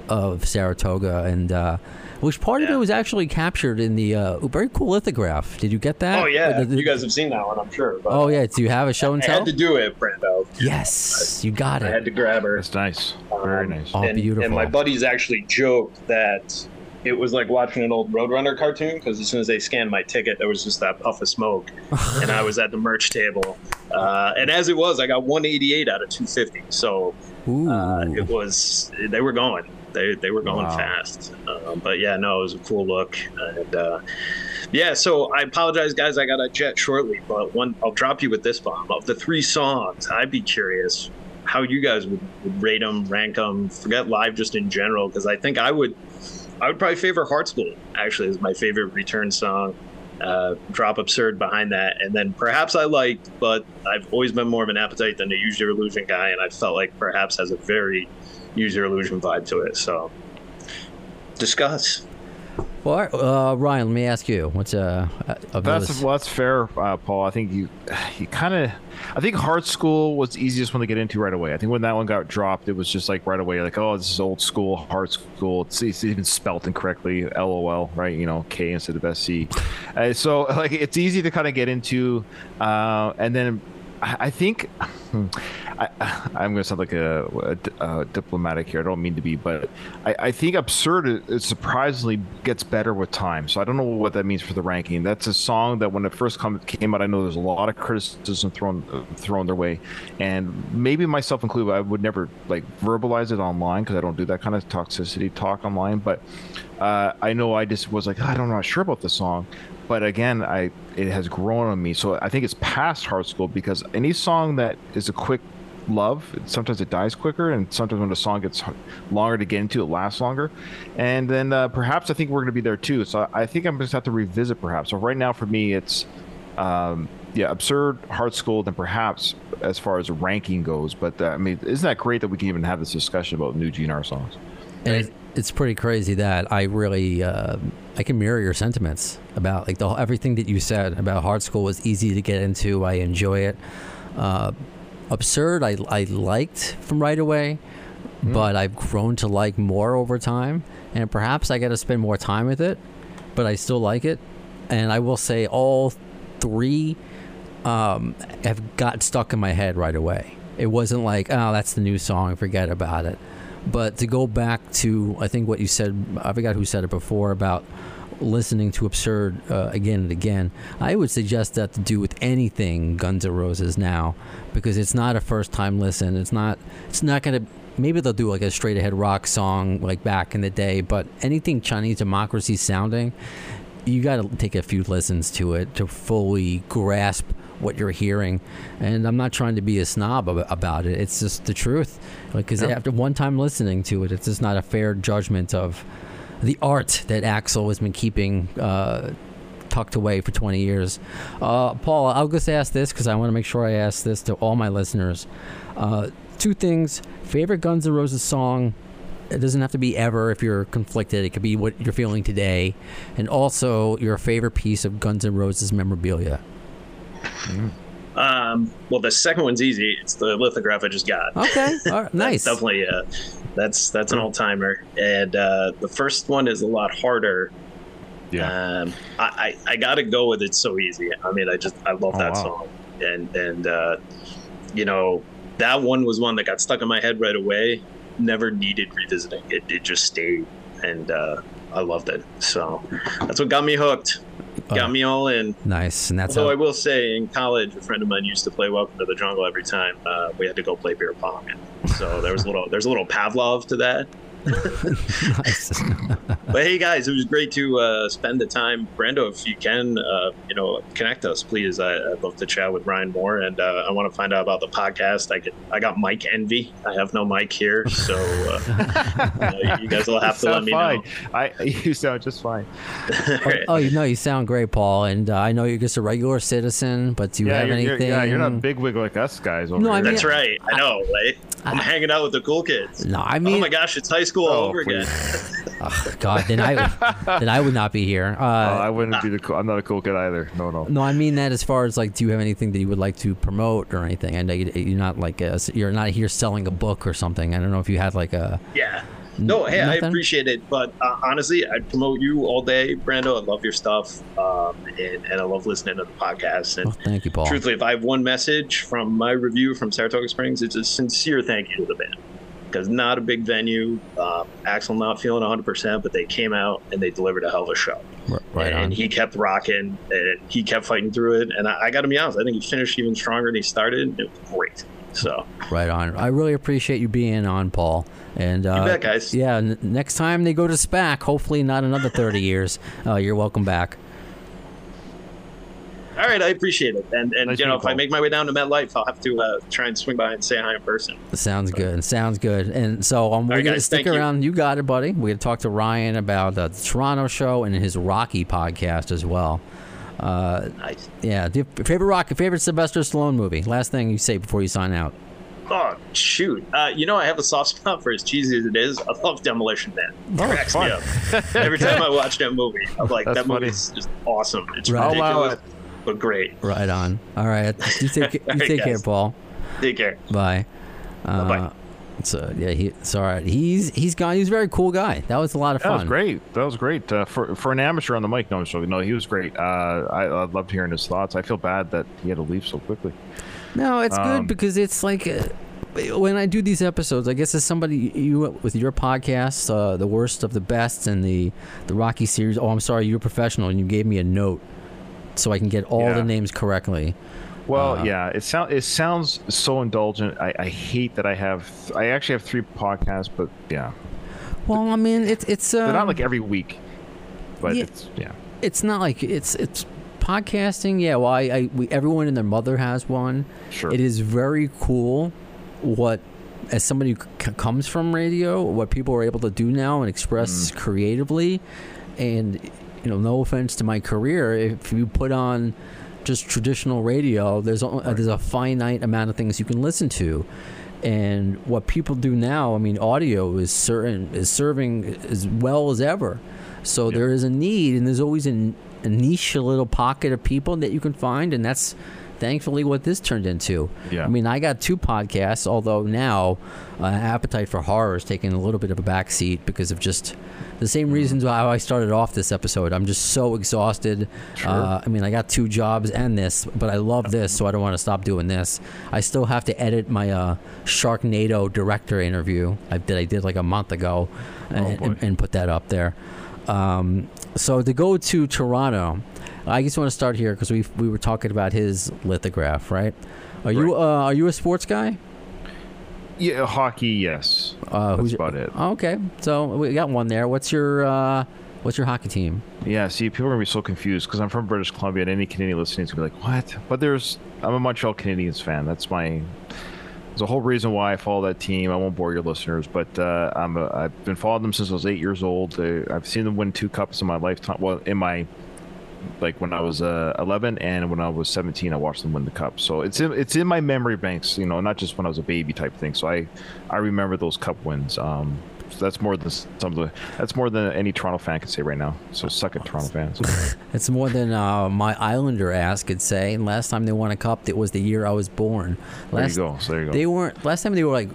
of Saratoga, and uh, which part of it was actually captured in the uh, very cool lithograph. Did you get that? Oh yeah, The- the- you guys have seen that one, I'm sure. But oh yeah, do you have a show and tell? I tell? had to do it, Brando. yes, you got it. I had to grab her. That's nice. Very Um, nice. Oh, and, beautiful. And my buddies actually joked that it was like watching an old Roadrunner cartoon because as soon as they scanned my ticket, there was just that puff of smoke, *laughs* and I was at the merch table. Uh, and as it was, I got 188 out of 250. So uh, it was they were going. They, they were going Wow. fast, um, but yeah, no, it was a cool look, and uh, yeah. So I apologize, guys. I got a jet shortly, but one I'll drop you with this bomb. Of the three songs, I'd be curious how you guys would, would rate them, rank them. Forget live, just in general, because I think I would. I would probably favor Hard Skool. Actually, is my favorite return song. Uh, drop absurd behind that, and then perhaps I liked, but I've always been more of an appetite than a use your illusion guy, and I felt like perhaps has a very use your illusion vibe to it. So discuss. well, uh, Ryan, let me ask you, what's uh, of That's well, that's fair, uh, Paul. I think you, you kind of, I think Hard Skool was the easiest one to get into right away. I think when that one got dropped, it was just like right away, like, oh, this is old school Hard Skool. It's, it's even spelt incorrectly, LOL, right? You know, K instead of SC. Uh, so like, it's easy to kind of get into, uh, and then I, I think. I, *laughs* I'm going to sound like a, a uh, diplomatic here. I don't mean to be, but I, I think absurd it, it surprisingly gets better with time. So I don't know what that means for the ranking. That's a song that when it first come, came out, I know there's a lot of criticism thrown uh, thrown their way, and maybe myself included. I would never like verbalize it online because I don't do that kind of toxicity talk online. But uh, I know I just was like, I don't know, not sure about the song. but again, I it has grown on me. So I think it's past Hard Skool because any song that is a quick love, sometimes it dies quicker, and sometimes when a song gets longer to get into, it lasts longer. And then uh, perhaps I think we're going to be there too. So I think I'm just have to revisit perhaps. So right now for me, it's um, yeah, absurd, Hard Skool, then perhaps as far as ranking goes. But uh, I mean, isn't that great that we can even have this discussion about new GNR songs? And it, it's pretty crazy that I really uh, I can mirror your sentiments about like the everything that you said about Hard Skool was easy to get into. I enjoy it. Uh, absurd, I I liked from right away, but I've grown to like more over time, and perhaps I got to spend more time with it, but I still like it. And I will say all three um, have got stuck in my head right away. It wasn't like, oh, that's the new song, forget about it. But to go back to, I think what you said, I forgot who said it before about listening to Absurd uh, again and again. I would suggest that to do with anything Guns N' Roses now, because it's not a first time listen. It's not. It's not gonna. Maybe they'll do like a straight ahead rock song like back in the day, but anything Chinese democracy sounding, you got to take a few listens to it to fully grasp what you're hearing. And I'm not trying to be a snob about it. It's just the truth. Like, because after one time listening to it, it's just not a fair judgment of the art that Axl has been keeping uh, tucked away for 20 years. Uh, Paul, I'll just ask this because I want to make sure I ask this to all my listeners. Uh, two things: favorite Guns N' Roses song. It doesn't have to be ever if you're conflicted. It could be what you're feeling today, and also your favorite piece of Guns N' Roses memorabilia. Um, well, the second one's easy. It's the lithograph I just got. Okay, *laughs* all right, nice. Definitely uh, that's that's an old timer. And uh, the first one is a lot harder. Yeah. Um, I, I I gotta go with it. so easy. I mean, I just I love Oh, that wow. song, and and uh, you know that one was one that got stuck in my head right away. Never needed revisiting. It it just stayed, and uh, I loved it. So that's what got me hooked. Got Uh, me all in. Nice, and that's Although how, I will say, in college, a friend of mine used to play Welcome to the Jungle every time uh, we had to go play beer pong. And so there was a little, there's a little Pavlov to that. Nice. *laughs* But hey, guys, it was great to uh, spend the time. Brando, if you can, uh, you know, connect us, please. I, I'd love to chat with Ryan more, and uh, I want to find out about the podcast. I get, I got mic envy. I have no mic here, so uh, *laughs* you guys will have to let sound me fine. know. I you sound just fine. *laughs* oh, you know, you sound great, Paul, and uh, I know you're just a regular citizen. But do you yeah, have you're, you're- anything? yeah, you're not big wig like us guys over No, I here. mean- That's right. I know, right? I'm hanging out with the cool kids. No, I mean, oh my gosh, it's high school all Oh, over again. *laughs* Ugh, God, then I would, then I would not be here. Uh, Oh, I wouldn't be the. Cool, I'm not a cool kid either. No, no. no, I mean that as far as like, do you have anything that you would like to promote or anything? I know you, you're not like a, you're not here selling a book or something. I don't know if you had like a. Yeah. No, hey, I appreciate it, but uh, honestly, I'd promote you all day, Brando. I love your stuff, um, and, and I love listening to the podcast. And Oh, thank you, Paul. truthfully, if I have one message from my review from Saratoga Springs, it's a sincere thank you to the band because not a big venue. Um, Axl not feeling 100, percent but they came out and they delivered a hell of a show. Right and on. he kept rocking, and he kept fighting through it. And I, I got to be honest, I think he finished even stronger than he started. It was great. So Right on. I really appreciate you being on, Paul. And uh, bet, guys. Yeah, n- next time they go to SPAC, hopefully not another 30 years. Uh, you're welcome back. All right, I appreciate it. And and Nice you know, meeting if I make my way down to MetLife, I'll have to uh, try and swing by and say hi in person. Sounds good. Sounds good. And so um, we're right, going to guys, stick thank you. around. You. got it, buddy. We're going to talk to Ryan about uh, the Toronto show and his Rocky podcast as well. Uh, Nice. yeah. Do you, favorite Rocky, favorite Sylvester Stallone movie? Last thing you say before you sign out. Oh shoot! Uh, you know, I have a soft *laughs* spot for as cheesy as it is. I love Demolition Man. It Oh, it's cracks me up every *laughs* time I watch that movie. I'm like, That's that funny. movie is just awesome. It's Right. I'll allow ridiculous, but great. Right on. All right. You take, *laughs* you All right, take care. Paul. Take care. Bye. Uh, Bye-bye. So yeah, he, it's all right. He's he's gone. He's a very cool guy. That was a lot of That fun. was great. That was great uh, for for an amateur on the mic. No, so no, he was great. Uh, I, I loved hearing his thoughts. I feel bad that he had to leave so quickly. No, it's Um, good because it's like uh, when I do these episodes, I guess as somebody you with your podcast, uh, the worst of the best and the the Rocky series. Oh, I'm sorry, you're a professional and you gave me a note so I can get all Yeah. the names correctly. Well, Uh, yeah, it sounds it sounds so indulgent. I, I hate that I have. I actually have three podcasts, but yeah, Well, I mean, it's it's uh, they're not like every week. But yeah. it's yeah. it's not like it's it's podcasting. Yeah, well, I, I we, everyone and their mother has one. Sure. It is very cool what as somebody who c- comes from radio, what people are able to do now and express creatively, and you know, no offense to my career, if you put on just traditional radio, there's uh, there's a finite amount of things you can listen to. And what people do now, I mean, audio is certain is serving as well as ever. So there is a need, and there's always a, a niche, little pocket of people that you can find, and that's thankfully what this turned into. Yeah. I mean, I got two podcasts, although now uh, Appetite for Horror is taking a little bit of a backseat because of just the same reasons why I started off this episode. I'm just so exhausted. Sure. Uh, I mean, I got two jobs and this, but I love this, so I don't want to stop doing this. I still have to edit my uh, Sharknado director interview I, that I did like a month ago and, boy. and, and put that up there. Um, so to go to Toronto, I just want to start here because we we were talking about his lithograph, right? Are you uh, are you a sports guy? Yeah, hockey, yes. Uh, That's who's- about it. Oh, okay, so we got one there. What's your uh, what's your hockey team? Yeah, see, people are gonna be so confused because I'm from British Columbia, and any Canadian listening is gonna be like, "What?" But there's, I'm a Montreal Canadiens fan. That's my. There's a whole reason why I follow that team. I won't bore your listeners, but uh, I'm a, I've been following them since I was eight years old. Uh, I've seen them win two cups in my lifetime. Well, in my like when I was uh, 11 and when I was 17, I watched them win the cup. So it's in, it's in my memory banks, you know, not just when I was a baby type thing. So I I remember those cup wins. Um, so that's more than some of the that's more than any Toronto fan can say right now. So suck it, Toronto fans. *laughs* It's more than uh, my Islander ass could say. And last time they won a cup, it was the year I was born. There you go. So there you go. They weren't. Last time they were like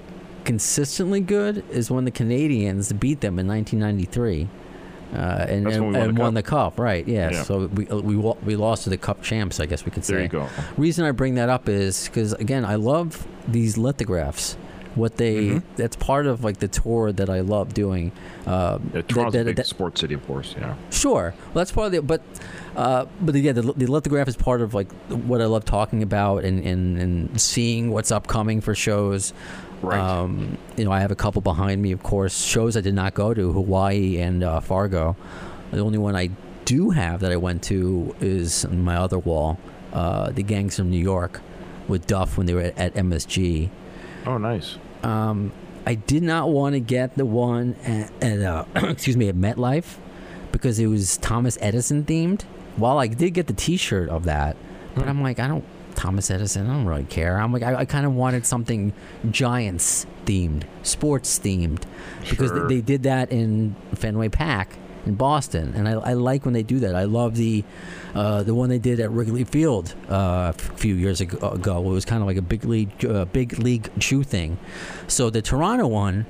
consistently good is when the Canadiens beat them in 1993. Uh, and and, won and the won cup. the cup, right? Yeah. Yeah. So we uh, we we lost to the cup champs, I guess we could say. There you go. Reason I bring that up is because again, I love these lithographs. What they Mm-hmm. that's part of like the tour that I love doing. Uh, Yeah, Toronto's that- a big that- sports city, of course. Yeah. Sure. Well, that's part of it. But, uh, but yeah, the, the lithograph is part of like what I love talking about and, and, and seeing what's upcoming for shows. Right. Um, you know, I have a couple behind me, of course. Shows I did not go to, Hawaii and uh, Fargo. The only one I do have that I went to is on my other wall, uh, the Gangs from New York, with Duff when they were at, at MSG. Oh, nice. Um, I did not want to get the one at, at uh, *clears throat* excuse me at MetLife because it was Thomas Edison themed. While I did get the T-shirt of that, but I'm like, I don't Thomas Edison. I don't really care. I'm like, I, I kind of wanted something Giants themed, sports themed, because Sure. they, they did that in Fenway Park in Boston, and I, I like when they do that. I love the uh, the one they did at Wrigley Field uh, a few years ago. It was kind of like a big league uh, Big League Chew thing. So the Toronto one,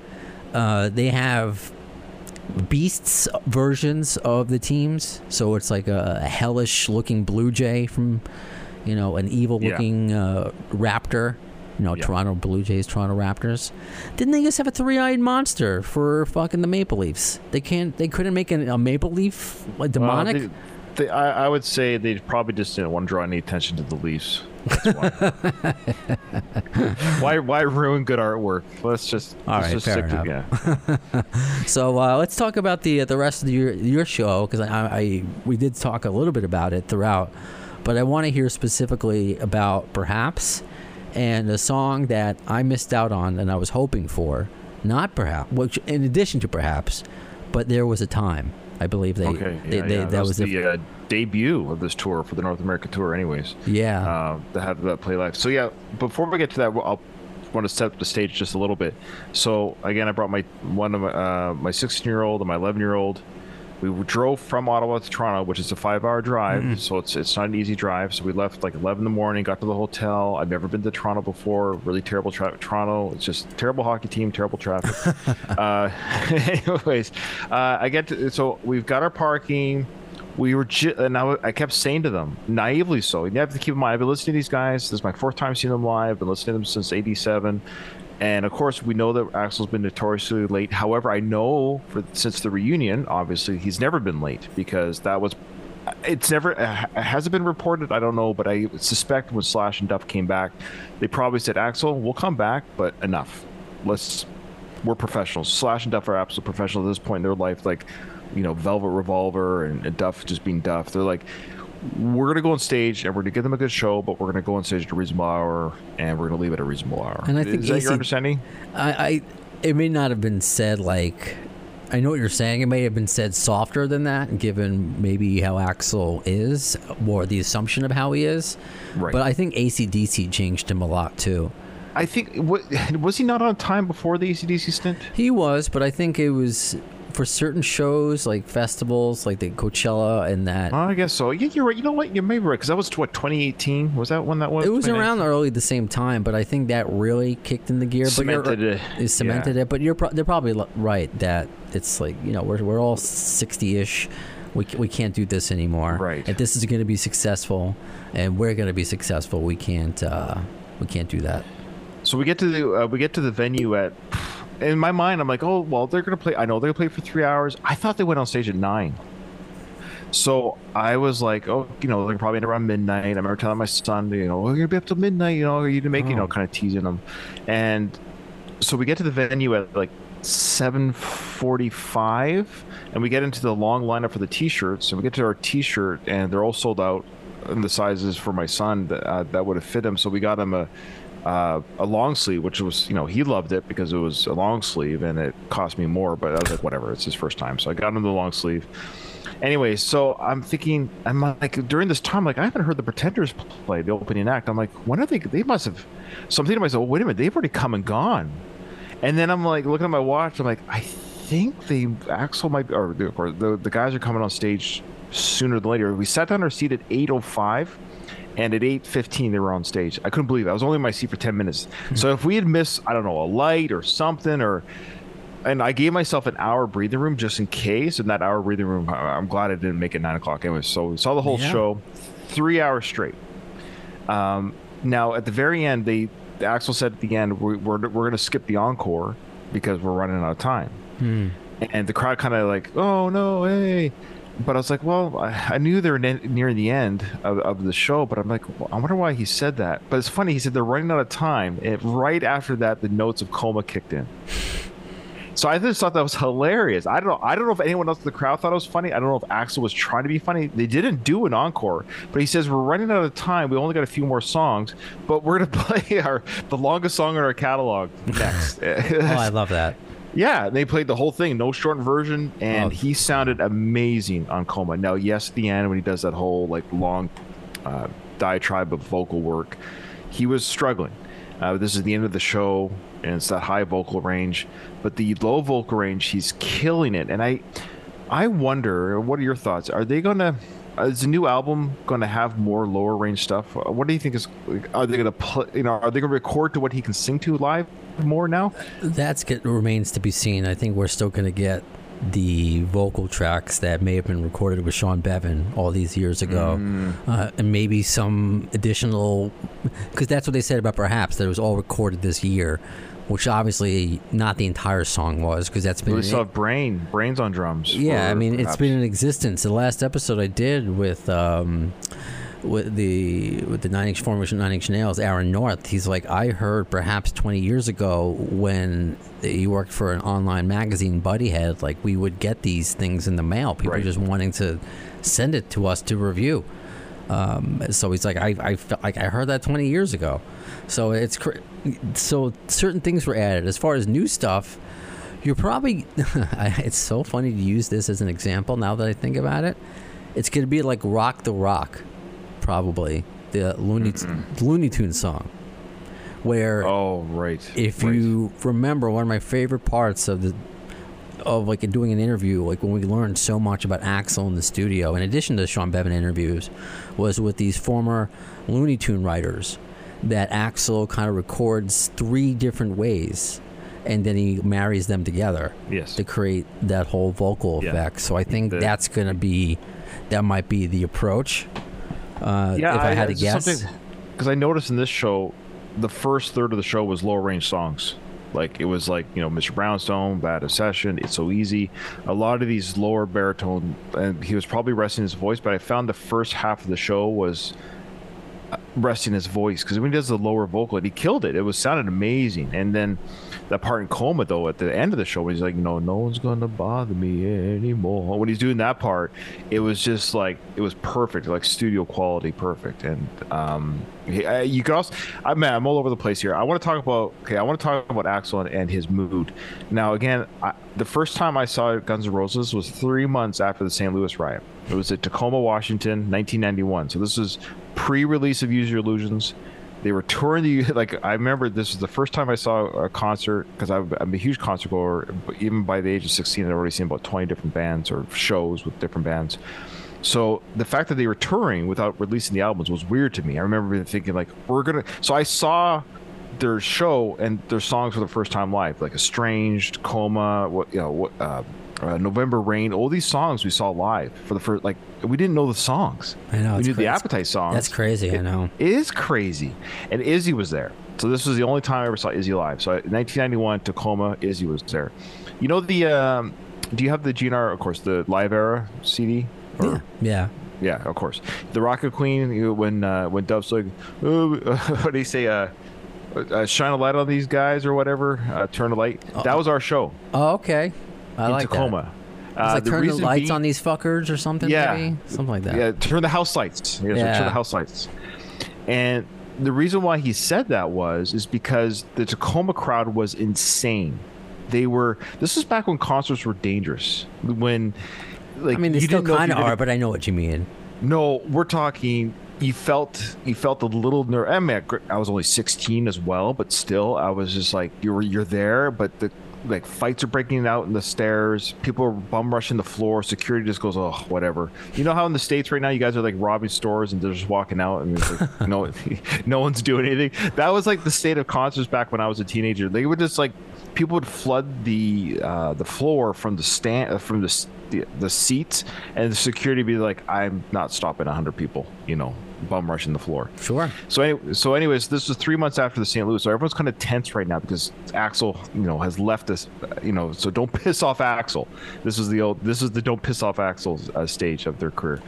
uh, they have beasts versions of the teams. So it's like a, a hellish looking blue jay from, you know, an evil looking uh, raptor. You know, Yeah. Toronto Blue Jays, Toronto Raptors. Didn't they just have a three-eyed monster for fucking the Maple Leafs? They can't. They couldn't make an, a Maple Leaf like demonic. Well, they, they, I, I would say they probably just didn't want to draw any attention to the Leafs. Why. *laughs* why? Why ruin good artwork? Let's just. All let's right, just fair stick to yeah. *laughs* So uh, let's talk about the the rest of your your show because I, I we did talk a little bit about it throughout, but I want to hear specifically about perhaps and a song that I missed out on and I was hoping for, not perhaps, which in addition to perhaps, but there was a time I believe they Okay. yeah, they, yeah. that, was, the the uh, debut of this tour for the North America tour, anyways. yeah uh, to have that play live. So yeah, before we get to that, I'll want to set up the stage just a little bit. So again, I brought my one of my uh, my 16 year old and my 11 year old. We drove from Ottawa to Toronto, which is a five hour drive, so it's it's not an easy drive. So we left like 11 in the morning, got to the hotel. I've never been to Toronto before. Really terrible traffic. Toronto, it's just terrible hockey team, terrible traffic. *laughs* uh, *laughs* anyways, uh, I get to so we've got our parking we were ju- and I, I kept saying to them naively so you have to keep in mind i've been listening to these guys this is my fourth time seeing them live I've been listening to them since 87 and of course we know that Axl's been notoriously late. However i know for since the reunion obviously he's never been late because that was it's never uh, has it been reported? I don't know but i suspect when slash and duff came back they probably said axel we'll come back but enough. Let's we're professionals. Slash and duff are absolute professionals at this point in their life like you know Velvet Revolver and, and Duff just being Duff. They're like, we're gonna go on stage and we're gonna give them a good show, but we're gonna go on stage at a reasonable hour and we're gonna leave it at a reasonable hour. And I think is that AC your understanding? I, I it may not have been said like I know what you're saying. It may have been said softer than that, given maybe how Axl is, or the assumption of how he is. Right. But I think ACDC changed him a lot too. I think *laughs* was he not on time before the ACDC stint? He was, but I think it was for certain shows like festivals, like the Coachella and that. Oh, I guess so. Yeah, you're right. You know what? You may be right because that was what 2018. Was that when that was? It was around early the same time, but I think that really kicked in the gear. But you're- Cemented it. It cemented Yeah. it, but you're pro- they're probably right that it's like you know we're we're all sixty ish. We, we can't do this anymore. Right. If this is going to be successful, and we're going to be successful, we can't uh, we can't do that. So we get to the uh, we get to the venue at. In my mind, I'm like, oh well, they're gonna play. I know they're gonna play for three hours. I thought they went on stage at nine. So I was like, oh, you know, they're probably around midnight. I remember telling my son, you know, we're gonna be up till midnight. You know, are you to make, you know, Oh. kind of teasing him. And so we get to the venue at like 7:45, and we get into the long lineup for the t-shirts. And we get to our t-shirt, and they're all sold out. in the sizes for my son that uh, that would have fit him. So we got him a uh, a long sleeve, which was you know he loved it because it was a long sleeve and it cost me more. But I was like, whatever, it's his first time, so I got him the long sleeve. Anyway, so I'm thinking, I'm like during this time, like I haven't heard the Pretenders play the opening act. I'm like, when are they? They must have. So I'm thinking to myself, well, wait a minute, they've already come and gone. And then I'm like looking at my watch. I'm like, I think they Axl might, or the, or the the guys are coming on stage sooner than later. We sat down our seat at 8:05, and at 8:15 they were on stage. I couldn't believe it. I was only in my seat for 10 minutes. so if we had missed, I don't know, a light or something, or and I gave myself an hour breathing room just in case. and that hour breathing room, I- I'm glad I didn't make it nine o'clock anyway. So we saw the whole Yeah. show, three hours straight. Um, now at the very end, they Axl said at the end, we, we're we're going to skip the encore because we're running out of time. And the crowd kind of like, oh no, hey. But I was like, well, I, knew they were ne- near the end of, of the show, but I'm like, well, I wonder why he said that. But it's funny, he said they're running out of time. And right after that, the notes of coma kicked in. So I just thought that was hilarious. I don't know. I don't know if anyone else in the crowd thought it was funny. I don't know if Axl was trying to be funny. They didn't do an encore, but he says we're running out of time. We only got a few more songs, but we're gonna *laughs* play our the longest song in our catalog next. Oh, I love that. *laughs* Yeah, they played the whole thing, no shortened version, and Oh. he sounded amazing on Coma. Now, yes, at the end when he does that whole like long uh, diatribe of vocal work, he was struggling. Uh, this is the end of the show, and it's that high vocal range, but the low vocal range, he's killing it. And I, I wonder, what are your thoughts? Are they gonna? uh, Is the new album going to have more lower range stuff? What do you think is? Are they going to play? You know, are they going to record to what he can sing to live more now? That's get, remains to be seen. I think we're still going to get the vocal tracks that may have been recorded with Sean Beavan all these years ago, uh, and maybe some additional, because that's what they said about perhaps that it was all recorded this year, which obviously not the entire song was, because that's been We saw Brain, Brains on drums. yeah, I mean, it's been in existence. The last episode I did with um, with the with the Nine Inch formation, Nine Inch Nails, Aaron North. He's like, I heard perhaps 20 years ago when he worked for an online magazine, Buddyhead. Like we would get these things in the mail. People Right. just wanting to send it to us to review. Um, so he's like, I, I felt like I heard that 20 years ago. So it's cr- so certain things were added. As far as new stuff, you're probably. *laughs* it's so funny to use this as an example now that I think about it. It's going to be like Rock the Rock, probably the Looney Looney Tunes song, where Oh, right. if right. you remember one of my favorite parts of the of like doing an interview like when we learned so much about Axl in the studio in addition to Sean Beavan interviews was with these former looney tune writers that Axl kind of records three different ways and then he marries them together Yes. to create that whole vocal Yeah. effect so i think The- that's going to be that might be the approach uh, if i, had to guess because I noticed in this show, the first third of the show was lower range songs. Like it was like you know Mr. Brownstone, Bad Obsession, It's So Easy. A lot of these lower baritone, and he was probably resting his voice. But I found the first half of the show was resting his voice because when he does the lower vocal, he killed it. It was sounded amazing. And then that part in coma though at the end of the show, when he's like, "No, no one's gonna bother me anymore." When he's doing that part, it was just like it was perfect, like studio quality, perfect. And um, you can also, I man, I'm all over the place here. I want to talk about okay, I want to talk about Axl and, and his mood. Now, again, I, the first time I saw Guns N' Roses was three months after the St. Louis riot. It was at Tacoma, Washington, 1991. So this is pre-release of Use Your Illusions. They were touring the *laughs* like. I remember this was the first time I saw a concert because I'm a huge concert goer. Even by the age of 16, I'd already seen about 20 different bands or shows with different bands. So the fact that they were touring without releasing the albums was weird to me. I remember thinking like, we're gonna. So I saw their show and their songs for the first time live, like "Estranged," "Coma," what you know, what. Uh, uh, November Rain, all these songs we saw live for the first, like, we didn't know the songs. I know. We knew the Appetite songs. That's crazy. I know. It is crazy. And Izzy was there. So this was the only time I ever saw Izzy live. So 1991, Tacoma, Izzy was there. You know the, um, do you have the GNR, of course, the Live Era CD? Or- Yeah. Yeah. yeah, of course. The Rocket Queen, when uh, when Duff's like, oh, *laughs* what do you say? Uh, uh, shine a light on these guys or whatever. Uh, turn a light. That was our show Oh, okay. I in like Tacoma. that. It's Uh, like turn the lights being- on these fuckers or something. Yeah. maybe? something like that. Yeah, turn the house lights. Yeah, so turn the house lights. And the reason why he said that was is because the Tacoma crowd was insane. They were. This is back when concerts were dangerous. When, like, I mean, they you still didn't know if kind of are, gonna- but I know what you mean. No, we're talking. You felt you felt a little nerve. I mean, I was only 16 as well, but still, I was just like, you're you're there, but the like fights are breaking out in the stairs. People are bum rushing the floor. Security just goes, oh, whatever. You know how in the states right now, you guys are like robbing stores and they're just walking out, and like, *laughs* no, *laughs* no one's doing anything. That was like the state of concerts back when I was a teenager. They would just like people would flood the uh, the floor from the stand uh, from the, the the seats, and the security be like, I'm not stopping hundred people, you know, bum rushing the floor. Sure. So, any, so anyways, this was three months after the St. Louis. So everyone's kind of tense right now because Axl, you know, has left us. You know, so don't *laughs* piss off Axl. This is the old. This is the don't piss off Axl uh, stage of their career.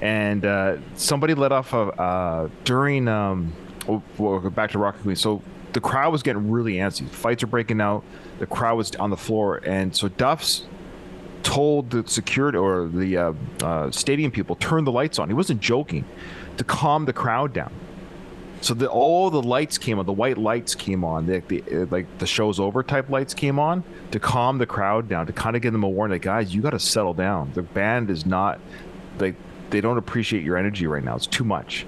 And uh, somebody let off a uh, during. Um, oh, well, back to Rocket Queen. So the crowd was getting really antsy. Fights are breaking out. The crowd was on the floor, and so Duff's told the security or the uh, uh, stadium people turn the lights on. He wasn't joking to calm the crowd down. So the, all the lights came on, the white lights came on, the, the, uh, like the show's over type lights came on to calm the crowd down, to kind of give them a warning, like guys, you got to settle down. The band is not, like they don't appreciate your energy right now. It's too much.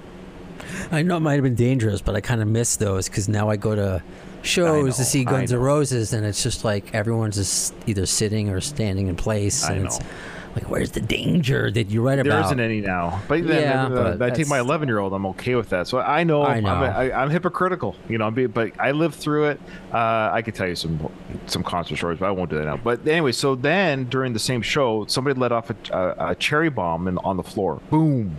I know it might have been dangerous, but I kind of miss those because now I go to shows to see Guns N' Roses, and it's just like everyone's just either sitting or standing in place, and it's know. Like, where's the danger that you write about? There isn't any now. But then Yeah, uh, but I take my 11 year old, I'm okay with that. So I know, I know. I'm, I, I'm hypocritical, you know, I'm be, but I lived through it. Uh, I could tell you some some concert stories, but I won't do that now. But anyway, so then during the same show, somebody let off a, a, a cherry bomb in, on the floor. Boom.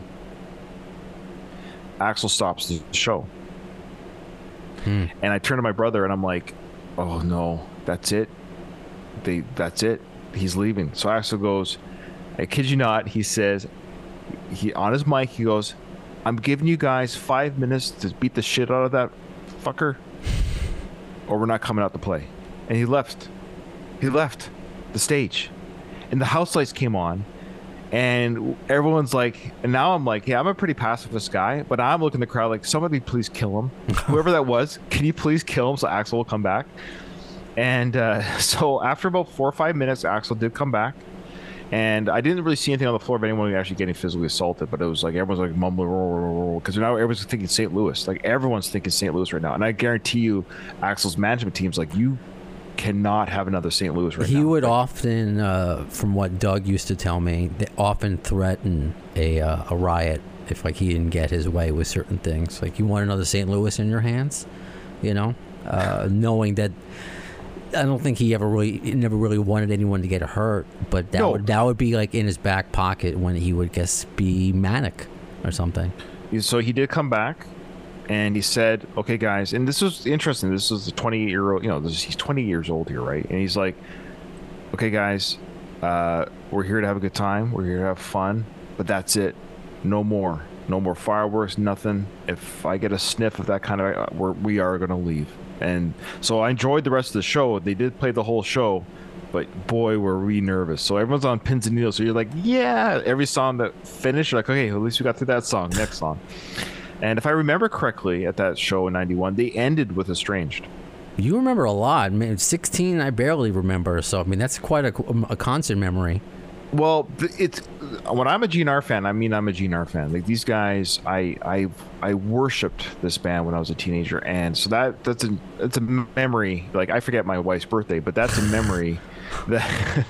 Axl stops the show. Hmm. And I turn to my brother and I'm like, "Oh no, that's it. They that's it. He's leaving." So Axl goes, "I kid you not." He says, he on his mic he goes, "I'm giving you guys five minutes to beat the shit out of that fucker, or we're not coming out to play." And he left. He left the stage, and the house lights came on, and everyone's like, and now I'm like, yeah, I'm a pretty pacifist guy, but I'm looking at the crowd like, somebody please kill him, *laughs* whoever that was, can you please kill him so Axl will come back? And uh, *laughs* so after about four or five minutes, Axl did come back. And I didn't really see anything on the floor of anyone actually getting physically assaulted, but it was like everyone's like mumbling because now everyone's thinking St. Louis. Like everyone's thinking St. Louis right now. And I guarantee you, Axl's management team's like, you cannot have another St. Louis right he now. He would Like, often, uh, from what Doug used to tell me, they often threaten a uh, a riot if like he didn't get his way with certain things. Like you want another St. Louis in your hands, you know, uh, knowing that. I don't think he ever really, he never really wanted anyone to get hurt, but that No. would that would be like in his back pocket when he would guess be manic or something. so he did come back and he said okay guys and this was interesting this was a 28 year old you know this, he's 20 years old here right and he's like okay guys uh, we're here to have a good time we're here to have fun but that's it no more No more fireworks, nothing. If I get a sniff of that kind of, uh, we're, we are going to leave. And so I enjoyed the rest of the show. They did play the whole show, but boy, were we nervous. So everyone's on pins and needles. So you're like, yeah, every song that finished, you're like, okay, at least we got through that song. Next song. And if I remember correctly, at that show in '91, they ended with "Estranged." You remember a lot. I mean, 16, I barely remember. So, I mean, that's quite a, a concert memory. Well, it's when I'm a GNR fan. I mean, I'm a GNR fan. Like these guys, I I I worshipped this band when I was a teenager, and so that that's a that's a memory. Like I forget my wife's birthday, but that's a memory. *laughs* that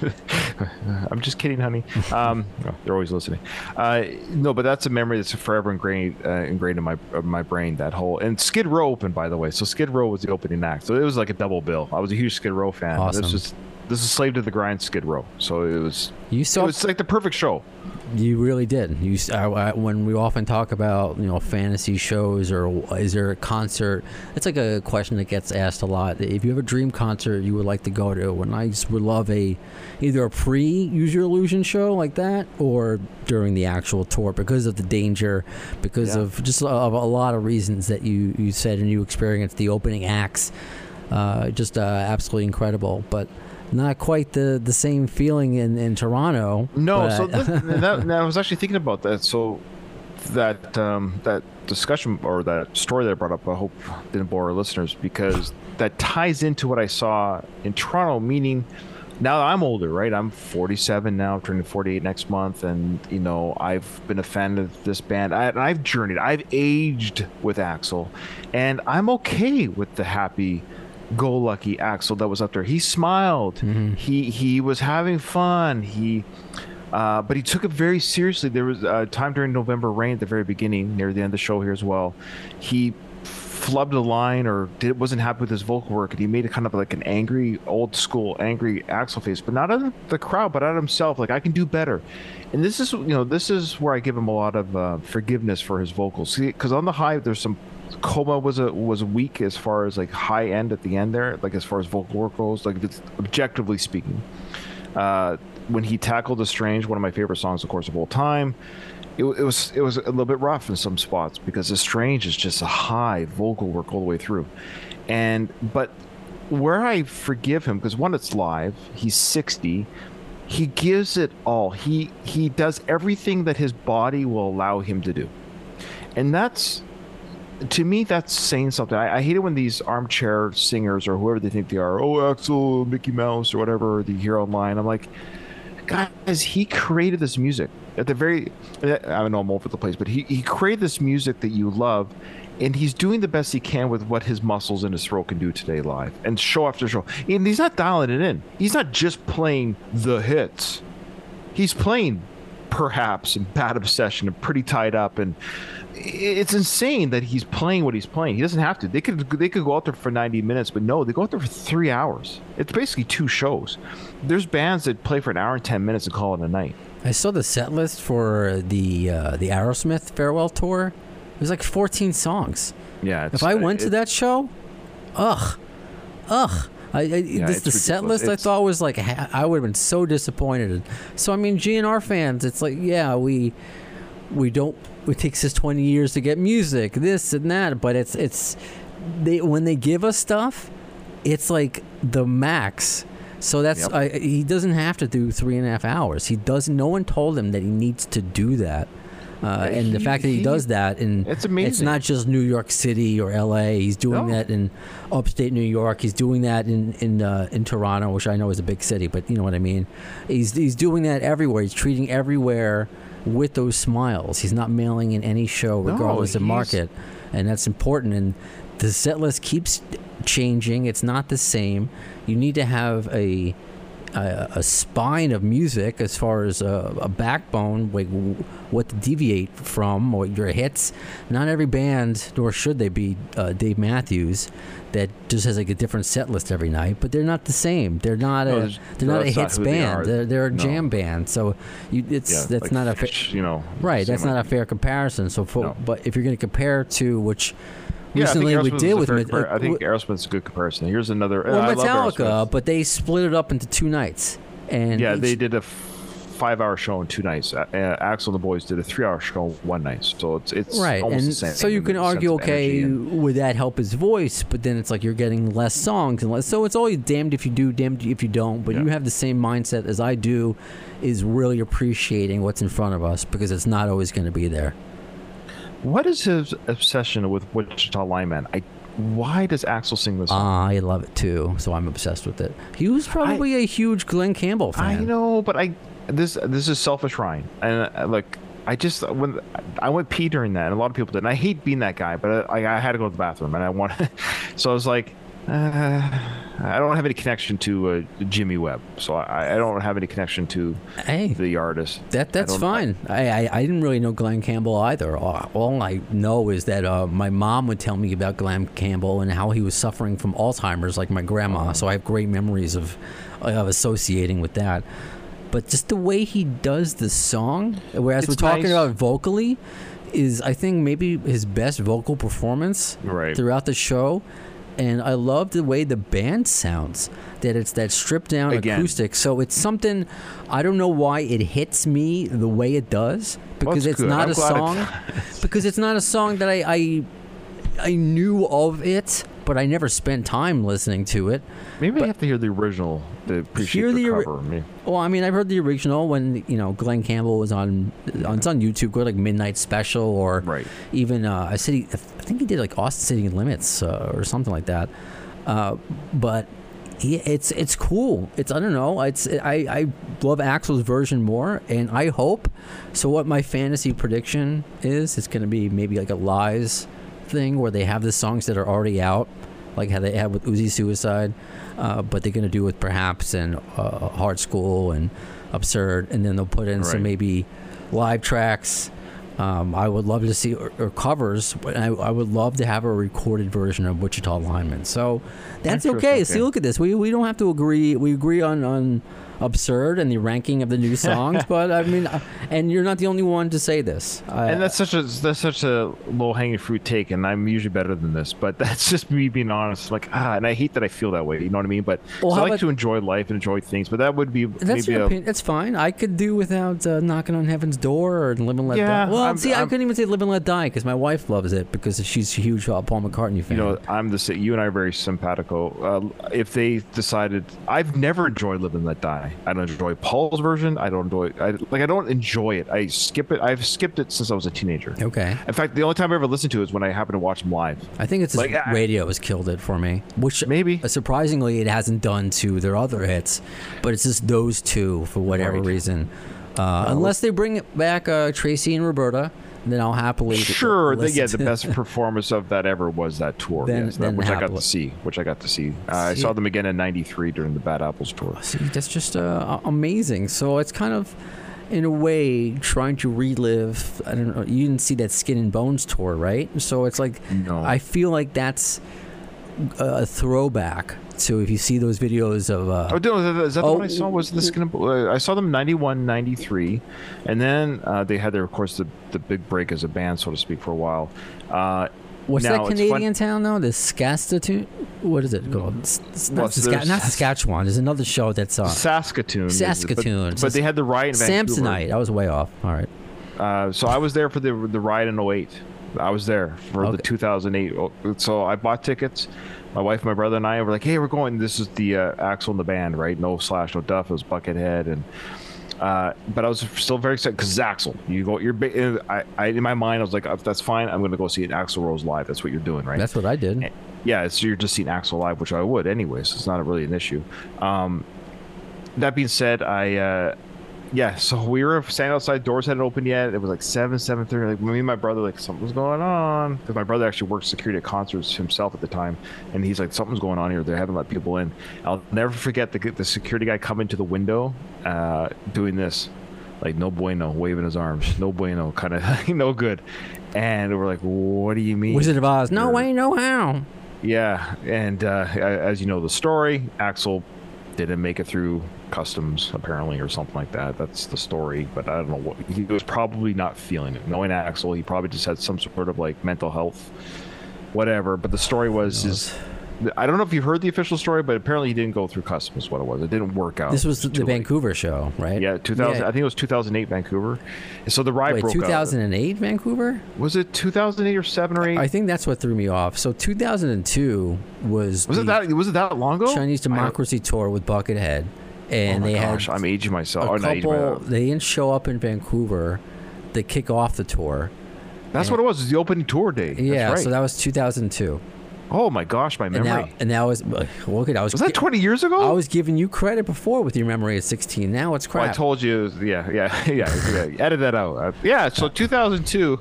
*laughs* I'm just kidding, honey. Um, oh, they're always listening. Uh, no, but that's a memory that's forever ingrained uh, ingrained in my uh, my brain. That whole and Skid Row opened, by the way. So Skid Row was the opening act. So it was like a double bill. I was a huge Skid Row fan. Awesome. This is this is Slave to the Grind Skid Row. So it was You it saw was like the perfect show. You really did. You I- I- when we often talk about you know fantasy shows or is there a concert? It's like a question that gets asked a lot. If you have a dream concert you would like to go to, and I just would love a either a pre Use Your Illusion show like that or during the actual tour because of the danger, because Yeah. of just a, of a lot of reasons that you you said and you experienced the opening acts. Uh, just uh, absolutely incredible, but. Not quite the, the same feeling in, in Toronto. No, but- so *laughs* and that, I was actually thinking about that. So that um, that discussion or that story that I brought up, I hope didn't bore our listeners because that ties into what I saw in Toronto. Meaning, now that I'm older, right? I'm 47 now, turning 48 next month, and you know I've been a fan of this band. I, and I've journeyed, I've aged with Axl, and I'm okay with the happy go lucky Axl that was up there. He smiled. He he was having fun. He uh, but he took it very seriously. There was a time during November Rain at the very beginning, near the end of the show here as well. He flubbed a line or did, wasn't happy with his vocal work, and he made it kind of like an angry, old school, angry Axl face, but not at the crowd, but at himself. Like I can do better. And this is, you know, this is where I give him a lot of uh, forgiveness for his vocals. Because on the high, there's some Coma was a was weak as far as like high end at the end there, like as far as vocal work goes, like if it's objectively speaking. Uh, when he tackled the strange, one of my favorite songs, of course, of all time, it, it was it was a little bit rough in some spots because the strange is just a high vocal work all the way through, and but where I forgive him because one, it's live, he's sixty, he gives it all. He he does everything that his body will allow him to do, and that's to me, that's saying something. I, I hate it when these armchair singers or whoever they think they are, oh, Axl, Mickey Mouse, or whatever, they hear online. I'm like, guys, he created this music. At the very, I don't know I'm all over the place, but he, he created this music that you love, and he's doing the best he can with what his muscles in his throat can do today live, and show after show. And he's not dialing it in. He's not just playing the hits. He's playing perhaps and bad obsession and pretty tied up and it's insane that he's playing what he's playing. He doesn't have to. They could they could go out there for 90 minutes, but no, they go out there for three hours. It's basically two shows. There's bands that play for an hour and 10 minutes and call it a night. I saw the set list for the uh, the Aerosmith farewell tour. It was like 14 songs. Yeah. If I went to that show, ugh, ugh. I, I, this the set ridiculous. list I thought was like I would have been so disappointed. So I mean, GNR fans, it's like yeah, we we don't. It takes us 20 years to get music, this and that, but it's it's they when they give us stuff, it's like the max. So that's Yep. I, he doesn't have to do three and a half hours. He doesn't. No one told him that he needs to do that. Uh, and the fact that he, he- does that, and It's It's not just New York City or L.A. He's doing No. that in upstate New York. He's doing that in in uh, in Toronto, which I know is a big city, but you know what I mean. He's he's doing that everywhere. He's treating everywhere with those smiles. He's not mailing in any show, No, regardless of market, and that's important. And the set list keeps changing. It's not the same. You need to have a a, a spine of music as far as a, a backbone, like what to deviate from, or your hits. Not every band, nor should they be uh, Dave Matthews, that just has like a different set list every night. But they're not the same. They're not No, a they're not a not hits who they band. are. They're they're a No. jam band. So you, it's Yeah, that's like not a fa- you know. right. That's not a fair comparison. So, for, No. but if you're going to compare to which Yeah, I think recently we Aerosmith did with Met- compar- I think Aerosmith's a good comparison. Here's another. well, I love Metallica, but they split it up into two nights. And Yeah, each- they did a f- five-hour show in two nights. Uh, uh, Axl and the boys did a three-hour show one night. So it's it's right almost and the same so you can argue okay and- would that help his voice but then it's like you're getting less songs and less so it's always damned if you do damned if you don't but Yeah. you have the same mindset as i do is really appreciating what's in front of us because it's not always going to be there What is his obsession with Wichita Lineman? I why does Axl sing this song? i love it too so i'm obsessed with it he was probably a huge Glen Campbell fan I know, but I this this is selfish, Ryan, and uh, like I just when I went pee during that, and a lot of people did. And I hate being that guy, but I, I had to go to the bathroom, and I want, *laughs* so I was like, uh, I don't have any connection to uh, Jimmy Webb, so I, I don't have any connection to hey the artist. That that's don't- fine. I, I I didn't really know Glen Campbell either. All, all I know is that uh, my mom would tell me about Glen Campbell and how he was suffering from Alzheimer's, like my grandma. So I have great memories of of associating with that. But just the way he does the song, whereas It's we're talking nice. about vocally, is I think maybe his best vocal performance Right. throughout the show. And I love the way the band sounds. That it's that stripped down Again. acoustic. So it's something I don't know why it hits me the way it does because that's it's good. not I'm a it song. *laughs* because it's not a song that I, I I knew of it, but I never spent time listening to it. Maybe I have to hear the original to appreciate Hear the, the cover. Mean, Well, I mean, I've heard the original when you know Glen Campbell was on. on it's on YouTube, go like Midnight Special, or Right. even uh, I said I think he did like Austin City Limits uh, or something like that. Uh, but he, it's it's cool. It's I don't know. It's I I love Axl's version more, and I hope. So what my fantasy prediction is, it's going to be maybe like a lies thing where they have the songs that are already out, like how they had with Uzi Suicide, uh, but they're going to do with perhaps and uh, Hard Skool and Absurd, and then they'll put in some maybe live tracks. Um, I would love to see or, or covers, but I, I would love to have a recorded version of Wichita Lineman. So that's okay. okay. See, look at this. We we don't have to agree. We agree on on absurd and the ranking of the new songs, *laughs* but I mean, uh, and you're not the only one to say this. And that's such a that's such a low hanging fruit take, and I'm usually better than this. But *laughs* that's just me being honest. Like ah, and I hate that I feel that way. You know what I mean? But Well, so I like about- to enjoy life and enjoy things. But that would be That's maybe your a, opinion. That's fine. I could do without uh, knocking on heaven's door or live and let Yeah, die. Well, I'm- see, I I'm- couldn't even say live and let die because my wife loves it because she's a huge uh, Paul McCartney fan. you know, I'm the you and I are very simpatico. Uh, if they decided, I've never enjoyed Live and Let Die. I don't enjoy Paul's version. I don't enjoy. I like. I don't enjoy it. I skip it. I've skipped it since I was a teenager. okay. In fact, the only time I ever listened to it is when I happened to watch him live. I think it's Like, I- radio has killed it for me. Which Maybe. uh, surprisingly it hasn't done to their other hits, but it's just those two for whatever Right. reason. Uh, unless they bring back uh, Tracy and Roberta, then I'll happily Sure, the, yeah, the best *laughs* performance of that ever was that tour, Then- yes, that- then which I got to see. Which I got to see. Uh, I saw them again in '93 during the Bad Apples tour. See, that's just uh, amazing. So it's kind of, in a way, trying to relive. I don't know. You didn't see that Skin and Bones tour, right? So it's like, No. I feel like that's a throwback. So if you see those videos of, uh, Oh, no, is that the Oh, one I saw? Was this gonna? Uh, I saw them 91, 93, and then uh, they had their, of course, the the big break as a band, so to speak, for a while. Uh, what's now that Canadian town though? The Saskatoon. What is it called? It's, it's Well, not, so Saska- not Saskatchewan. There's another show that's on. Saskatoon. Saskatoon. But, but they had the riot in Vancouver. Samsonite. I was way off. All right. Uh, so I was there for the the ride in 08. I was there for Okay. the 2008. oh, So I bought tickets. My wife, my brother, and I were like, "Hey, we're going." This is the uh, Axl and the band, right? No Slash, no Duff. It was Buckethead, and uh, but I was still very excited because Axl. You go, you're. ba- I, I, in my mind, I was like, "If "That's fine. I'm going to go see an Axl Rose live. That's what you're doing, right?" That's what I did. yeah, it's you're just seeing Axl live, which I would anyways. It's not really an issue. Um, that being said, I uh, yeah, so we were standing outside. Doors hadn't opened yet. It was like seven, seven thirty. Like me and my brother, like something's going on because my brother actually worked security at concerts himself at the time, and he's like, something's going on here. They haven't let people in. I'll never forget the the security guy coming to the window, uh, doing this, like no bueno, waving his arms, no bueno, kind of *laughs* no good. And we're like, what do you mean? Wizard of Oz. No way, no how. yeah, and uh, as you know the story, Axl didn't make it through customs apparently or something like that. That's the story, but I don't know what he was probably not feeling it. Knowing Axl, he probably just had some sort of like mental health, whatever. But the story was is I don't know if you heard the official story, but apparently he didn't go through customs. What it was, it didn't work out. This was It the too late. Vancouver show, right? Yeah, 2000. Yeah. I think it was 2008 Vancouver. So the ride Wait, broke 2008 Vancouver? Was it 2008 or seven or eight? I think that's what threw me off. So 2002 was was the it that? Was it that long ago? Chinese Democracy Tour with Buckethead, Oh and my they gosh, had I'm aging myself. a Oh, couple. myself. They didn't show up in Vancouver. They kick off the tour. That's what it was. It was the opening tour day. That's yeah, right. so that was 2002. Oh my gosh, my memory. And now, and that was look at I was, was that 20 years ago? I was giving you credit before with your memory at 16. Now it's Well, crap. I told you. Yeah, *laughs* yeah, yeah. yeah. Edit that out. Uh, yeah. So *laughs* 2002.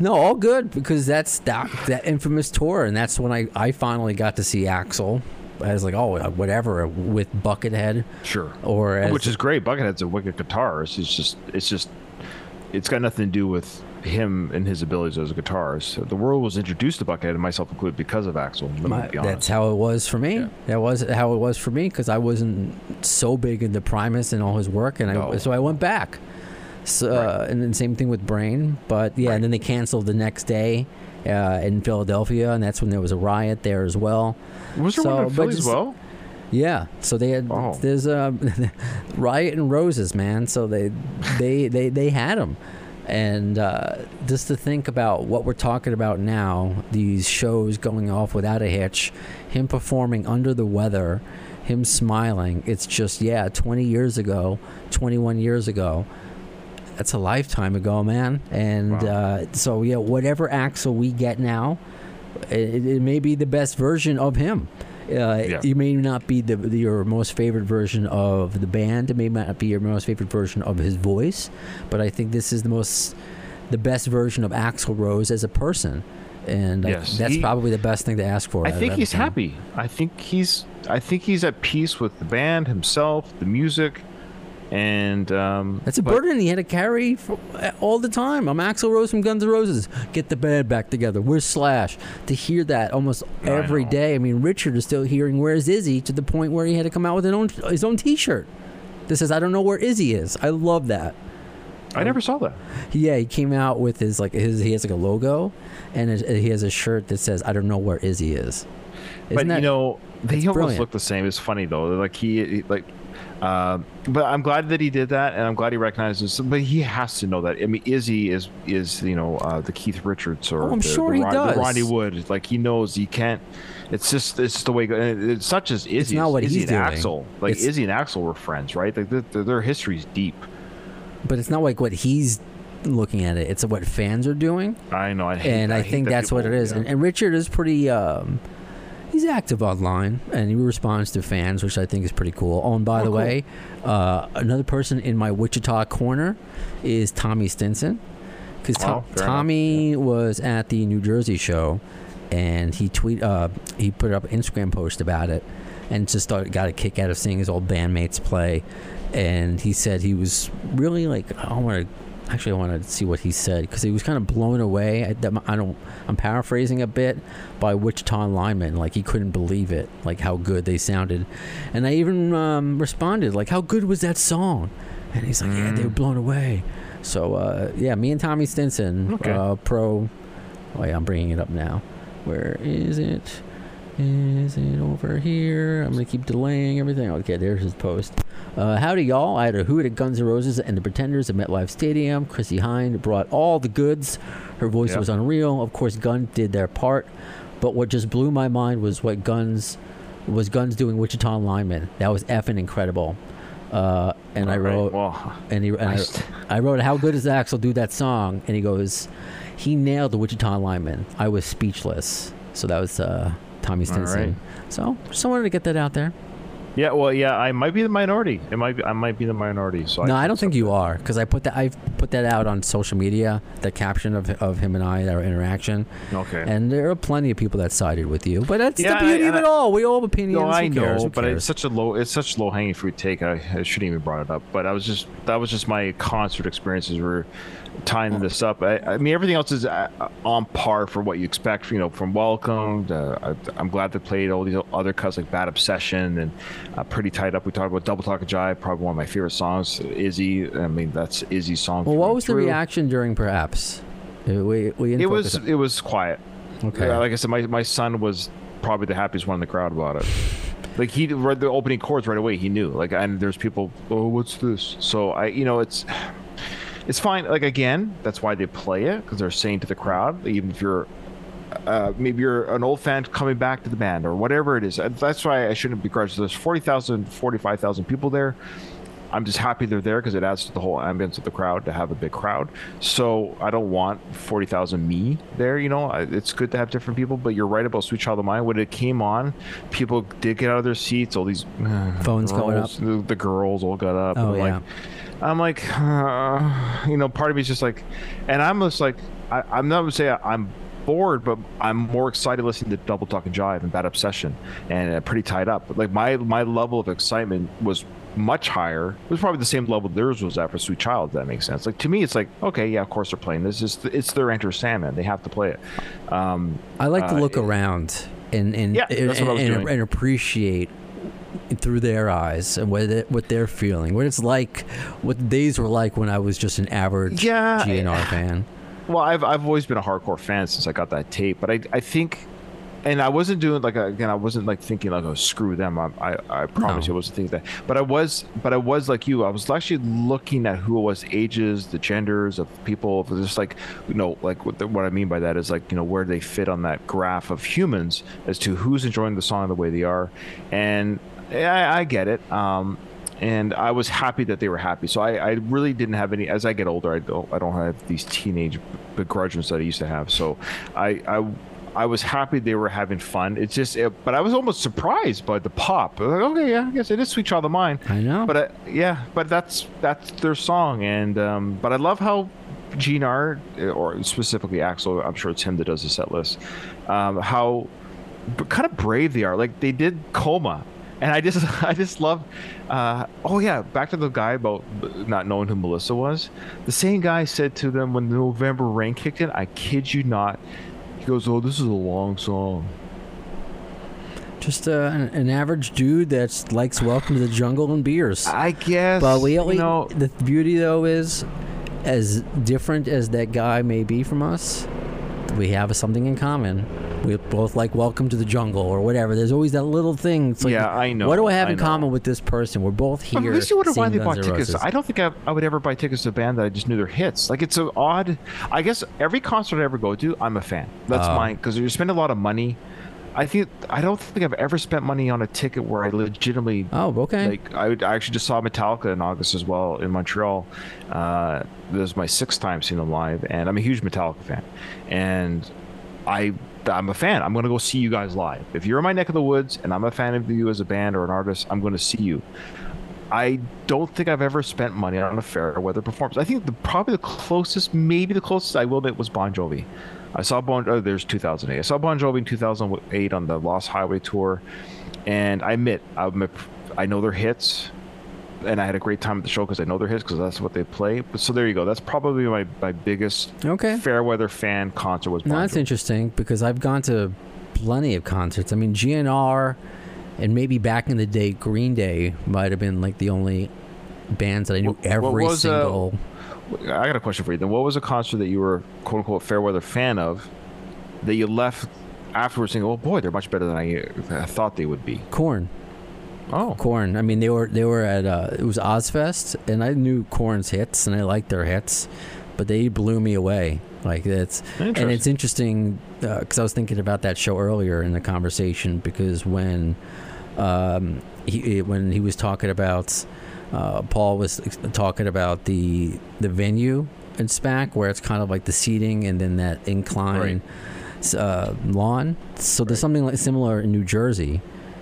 No, all good because that's that that infamous tour, and that's when I I finally got to see Axl. I was like, oh, whatever, with Buckethead, Sure. or as, Which is great. Buckethead's a wicked guitarist. It's just, it's just, it's got nothing to do with him and his abilities as a guitarist. The world was introduced to Buckethead, and myself included, because of Axl. My- be that's how it was for me. Yeah. That was how it was for me because I wasn't so big into Primus and all his work, and I so I went back. So, uh, and then same thing with Brain, but yeah, Right. and then they canceled the next day uh, in Philadelphia, and that's when there was a riot there as well. was there so, one in Philly as well? Yeah, so they had Oh. there's a *laughs* riot and roses, man. So they they they they had them, and uh, just to think about what we're talking about now, these shows going off without a hitch, him performing under the weather, him smiling. It's just yeah, 20 years ago, 21 years ago. That's a lifetime ago, man. And Wow. uh, so yeah, whatever Axl we get now, it, it may be the best version of him. Uh, Yeah. It may not be the, the your most favorite version of the band. It may not be your most favorite version of his voice, but I think this is the most the best version of Axl Rose as a person, and I- that's he- probably the best thing to ask for. I think he's happy. I think he's I think he's at peace with the band, himself, the music, and um, That's a but- burden he had to carry for, all the time. I'm Axl Rose from Guns N' Roses. Get the band back together. Where's Slash? To hear that almost I every know. day. I mean, Richard is still hearing "Where's Izzy" to the point where he had to come out with his own his own T-shirt that says "I don't know where Izzy is." I love that. I never saw that. Yeah, he came out with his like his he has like a logo, and his, he has a shirt that says "I don't know where Izzy is." but Isn't that- you know, they almost brilliant. look the same. It's funny though. Like he- like, um, but I'm glad that he did that, and I'm glad he recognizes. But he has to know that. I mean, Izzy is is you know uh, the Keith Richards or Oh, I'm the, sure the, he Ron- does. Ronnie Wood. Like he knows he can't. It's just it's just the way. It's not just Izzy. It's not what Izzy he's and doing. Axl. Like It's- Izzy and Axl were friends, right? Like their, their, their history's deep. but it's not like what he's looking at it. It's what fans are doing. I know. I hate, and I, hate think that that's what it is. yeah. And, and Richard is pretty. Um, he's active online and he responds to fans, which I think is pretty cool. Oh, and by Oh, the cool. way, uh, another person in my Wichita corner is Tommy Stinson, because Oh, fair enough. Tommy was at the New Jersey show, and he tweet uh, he put up an Instagram post about it, and just thought got a kick out of seeing his old bandmates play, and he said he was really like I want to. Actually, I want to see what he said because he was kind of blown away. I, I don't. I'm paraphrasing a bit by Wichita lineman. Like he couldn't believe it, like how good they sounded, and I even um, responded like, "How good was that song?" And he's like, "Yeah, they were blown away." So uh, yeah, me and Tommy Stinson, Okay. uh, pro. Oh yeah, I'm bringing it up now. Where is it? Is it over here? I'm gonna keep delaying everything. Okay, there's his post. Uh, howdy, y'all. I had a hoot at Guns N' Roses and the Pretenders at MetLife Stadium. Chrissie Hynde brought all the goods. Her voice Yeah. was unreal. Of course, Guns did their part. But what just blew my mind was what Guns was Guns doing Wichita lineman. That was effing incredible. Uh, and I All right, wrote, Well, and, he, and I. I wrote, "How good does Axl do that song?" And he goes, "He nailed the Wichita lineman. I was speechless." So that was uh, Tommy Stinson. right. So just wanted to get that out there. Yeah. Well, yeah. I might be the minority. It might. Be, I might be the minority. So no, I I don't think you are because I put that I put that out on social media. The caption of of him and I, our interaction, Okay. and there are plenty of people that sided with you. But that's Yeah, the beauty I- of it all. We all have opinions. No, I cares? know, Who but it's such a low, it's such low hanging fruit take. I, I shouldn't even brought it up, but I was just that was just my concert experiences were tying this up. I, I mean, everything else is uh, on par for what you expect. You know, from Welcome. To, I, I'm glad they played all these other cuts like Bad Obsession and uh, Pretty Tied Up. We talked about Double Talk and Jive, probably one of my favorite songs. Izzy. I mean, that's Izzy's song. well, what was the reaction during perhaps? Uh, We we It was on- it was quiet. okay. Yeah, like I said, my, my son was probably the happiest one in the crowd about it. Like he read the opening chords right away. He knew. Like, and there's people. Oh, what's this? So I, you know, it's it's fine. Like again, that's why they play it because they're saying to the crowd, even if you're uh, maybe you're an old fan coming back to the band or whatever it is. That's why I shouldn't begrudge. There's 40,000, 45,000 people there. I'm just happy they're there because it adds to the whole ambience of the crowd to have a big crowd. So I don't want 40,000 me there, you know. It's good to have different people, but you're right about Sweet Child of Mine. When it came on, people did get out of their seats. All these *sighs* Phones going up. The, the girls all got up. Oh, and yeah. like, I'm like, uh, *sighs* you know, part of me is just like, and I'm just like, I, I'm not gonna say I'm bored, but I'm more excited listening to Double Talk and Jive and Bad Obsession, and uh, pretty tied up. Like my my level of excitement was much higher. It was probably the same level theirs was at for Sweet Child. If that makes sense. Like to me, it's like, okay, yeah, of course they're playing this. Is it's their Enter Sandman. They have to play it. Um, I like to Uh, look around and and Yeah, and, that's what I was and, and appreciate through their eyes and what it, what they're feeling, what it's like, what the days were like when I was just an average Yeah, GNR fan. Well, I've I've always been a hardcore fan since I got that tape, but I I think, and I wasn't doing like again, I wasn't like thinking like oh screw them. I I, I promise No. you, I wasn't thinking that. But I was, but I was like you. I was actually looking at who it was, ages, the genders of people, just like you know, like what, the, what I mean by that is like you know where they fit on that graph of humans as to who's enjoying the song the way they are, and I, I get it. Um, and I was happy that they were happy. So I, I really didn't have any. As I get older, I don't I don't have these teenage begrudgments that I used to have. So I I, I was happy they were having fun. It's just, it, but I was almost surprised by the pop. I was like, okay, yeah, I guess it is Sweet Child of Mine. I know. But I, yeah, but that's that's their song, and um, but I love how GNR or specifically Axl, I'm sure it's him that does the set list. Um, how kind of brave they are. Like they did Coma, and I just *laughs* I just love. Uh, oh yeah, back to the guy about not knowing who Melissa was. The same guy said to them when the November rain kicked in. I kid you not. He goes, "Oh, this is a long song." Just uh, an, an average dude that likes Welcome to the Jungle and beers. I guess. But we, we you know, the beauty though is, as different as that guy may be from us, we have something in common. We both like Welcome to the Jungle or whatever. There's always that little thing. It's like, Yeah, I know, What do I have I in know. common with this person? We're both here. But at least you wonder why they bought tickets. I don't think I, I would ever buy tickets to a band that I just knew their hits. Like it's an odd. I guess every concert I ever go to, I'm a fan. That's Oh. mine because you spend a lot of money. I think I don't think I've ever spent money on a ticket where I legitimately. Oh, okay. Like I, would, I actually just saw Metallica in August as well in Montreal. Uh, this is my sixth time seeing them live, and I'm a huge Metallica fan. And I I'm a fan. I'm going to go see you guys live. If you're in my neck of the woods and I'm a fan of you as a band or an artist, I'm going to see you. I don't think I've ever spent money on a fair weather performance. I think the probably the closest, maybe the closest I will admit was Bon Jovi. I saw Bon. Oh, there's 2008. I saw Bon Jovi in 2008 on the Lost Highway tour, and I admit I'm a, I know their hits, and I had a great time at the show because I know their hits because that's what they play. But so there you go. That's probably my my biggest Okay. fair weather fan concert was. Bon No, that's Jovi. interesting because I've gone to plenty of concerts. I mean, GNR and maybe back in the day, Green Day might have been like the only bands that I knew What- every what was, uh, single. I got a question for you. Then, what was a concert that you were quote unquote fair weather fan of that you left afterwards saying, "Oh boy, they're much better than I, I thought they would be." Korn. Oh, Korn. I mean, they were they were at uh, it was Ozzfest, and I knew Korn's hits, and I liked their hits, but they blew me away. Like that's and it's interesting because I was thinking about that show earlier in the conversation because when um, he when he was talking about uh, Paul was talking about the the venue in SPAC where it's kind of like the seating and then that incline uh, lawn. So there's something like similar in New Jersey.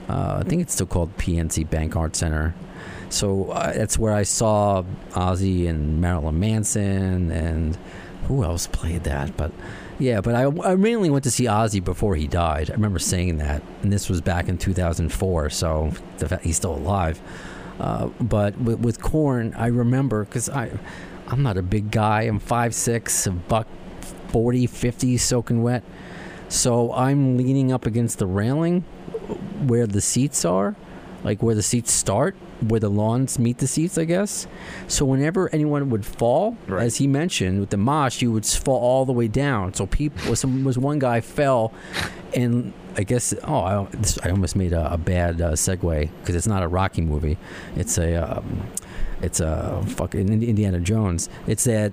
Uh, I think it's still called PNC Bank Art Center. So uh, that's where I saw Ozzy and Marilyn Manson and who else played that? But yeah, but I, I mainly went to see Ozzy before he died. I remember saying that, and this was back in 2004. So the fact he's still alive. Uh, but with, with Korn, I remember because I, I'm not a big guy. I'm five six, a buck 40, 50, soaking wet. So I'm leaning up against the railing where the seats are. like where the seats start, where the lawns meet the seats, I guess. So whenever anyone would fall, Right. as he mentioned with the mosh, you would fall all the way down. So people, was some was one guy fell, and I guess oh, I, this, I almost made a, a bad uh, segue because it's not a Rocky movie. It's a um, it's a fucking Indiana Jones. It's that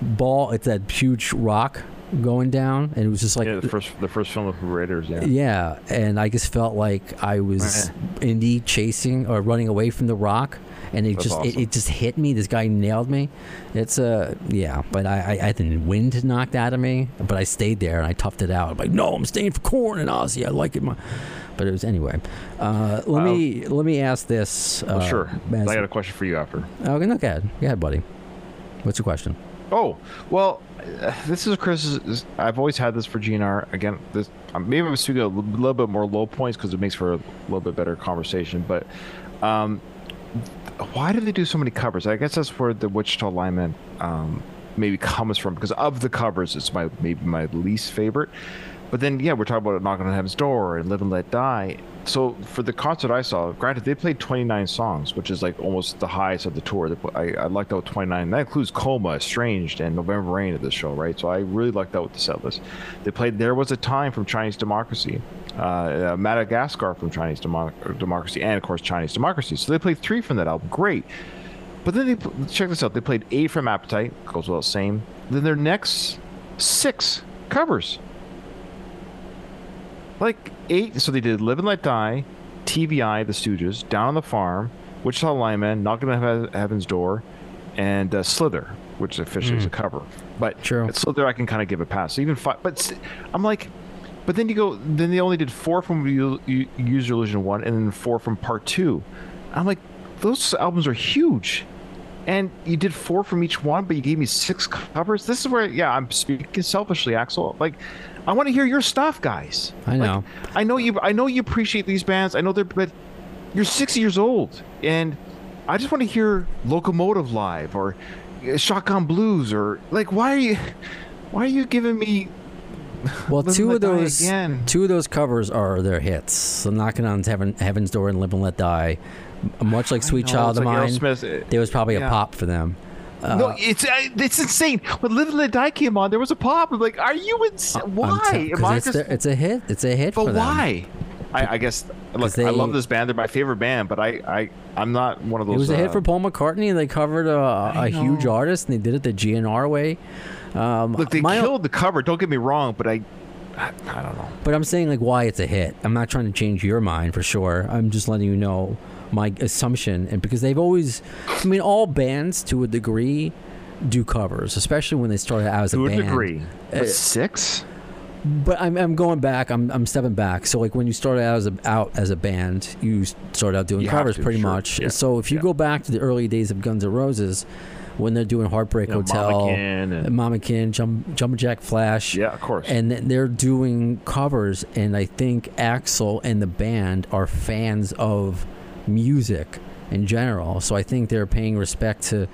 ball. It's that huge rock going down, and it was just like yeah, the first the first film of Raiders. Yeah. yeah, and I just felt like I was Indy chasing or running away from the rock, and it That's just it, awesome. it just hit me. This guy nailed me. It's a yeah, but I, I I the wind knocked out of me, but I stayed there and I toughed it out. I'm like, no, I'm staying for Korn and Ozzy. I like it. My, but it was anyway. Uh, let me let me ask this. Uh, Well, sure. as- I got a question for you after. oh, no, go ahead. Go ahead, buddy. What's your question? Oh, well, uh, this is Chris. I've always had this for GNR. Again, this um, maybe I'm speaking a little bit more low points because it makes for a little bit better conversation. But um, why do they do so many covers? I guess that's where the Wichita Lineman um, maybe comes from. Because of the covers, it's my maybe my least favorite. But then, yeah, we're talking about knocking on heaven's door and live and let die. So for the concert I saw, granted they played 29 songs, which is like almost the highest of the tour. I, I liked that with 29. That includes Coma, Estranged, and November Rain of this show, right? So I really liked that with the set list. They played There Was a Time from Chinese Democracy, uh, uh, Madagascar from Chinese Demo- Democracy, and of course Chinese Democracy. So they played three from that album. Great. But then they check this out. They played eight from Appetite, goes well same. Then their next six covers. Like eight. So they did Live and Let Die, T.V. Eye, The Stooges, Down on the Farm, Wichita Lineman, Knocking on He- Heaven's Door, and uh, Slither, which officially is a cover. But True. Slither, I can kind of give a pass. So even five. But I'm like, but then you go. Then they only did four from U- U- Use Your Illusion one, and then four from Part two. I'm like, those albums are huge. And you did four from each one, but you gave me six covers. This is where, yeah, I'm speaking selfishly, Axl. Like, I want to hear your stuff, guys. I Like, know. I know you. I know you appreciate these bands. I know they're, but you're 60 years old, and I just want to hear Locomotive live or uh, Shotgun Blues or like, why are you, why are you giving me? *laughs* Well, two of those again. two of those covers are their hits. So knocking on heaven, heaven's door and live and let die. Much like Sweet know, Child of like Mine, Aerosmith, uh, there was probably yeah. a pop for them. No, it's uh, it's insane. When Live and Let Die came on, there was a pop. I'm like, are you insane? Why? t- I it's, just- their- it's a hit. It's a hit But why? I, I guess look, they- I love this band. They're my favorite band, but I, I I'm not one of those. It was a hit uh, for Paul McCartney. And they covered a, a huge artist, and they did it the GNR way. Um, Look, they killed the cover. Don't get me wrong, but I, I, I don't know. But I'm saying like why it's a hit. I'm not trying to change your mind for sure. I'm just letting you know my assumption, and because they've always, I mean, all bands to a degree do covers, especially when they started out as a To a band. degree, Uh, six. But I'm, I'm going back. I'm, I'm stepping back. So like when you started out as a out as a band, you started out doing You covers to, pretty sure. much. Yeah. So if you Yeah. go back to the early days of Guns N' Roses, when they're doing Heartbreak You know, Hotel, Mama Kin and- Mama Jump, Jump Jack Flash, Yeah, of course. and then they're doing covers. And I think Axl and the band are fans of music in general. So I think they're paying respect to.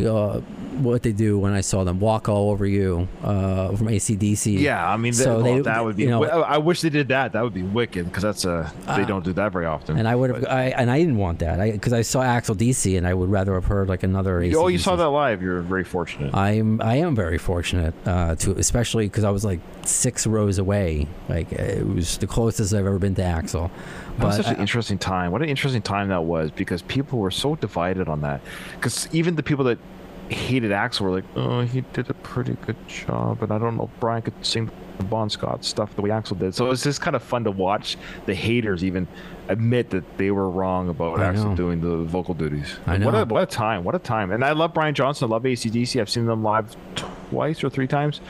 Uh, what they do when I saw them walk all over you uh, from AC/DC. yeah, I mean, so they- that would be. you know- I I wish they did that. That would be wicked because that's a they Uh, don't do that very often. And I would have, I, and I didn't want that, because I, saw Axl DC, and I would rather have heard like another. AC/DC. oh, you saw that live. You're very fortunate. I'm, I am very fortunate uh, to, especially because I was like six rows away. Like it was the closest I've ever been to Axl. That was such an I- interesting time. What an interesting time that was because people were so divided on that. Because even the people that hated Axl were like, "Oh, he did a pretty good job," and I don't know if Brian could sing the Bon Scott stuff the way Axl did. So it was just kind of fun to watch the haters even admit that they were wrong about I Axl know. doing the vocal duties. I What know. a what a time! What a time! And I love Brian Johnson. I love AC/DC. I've seen them live twice or three times,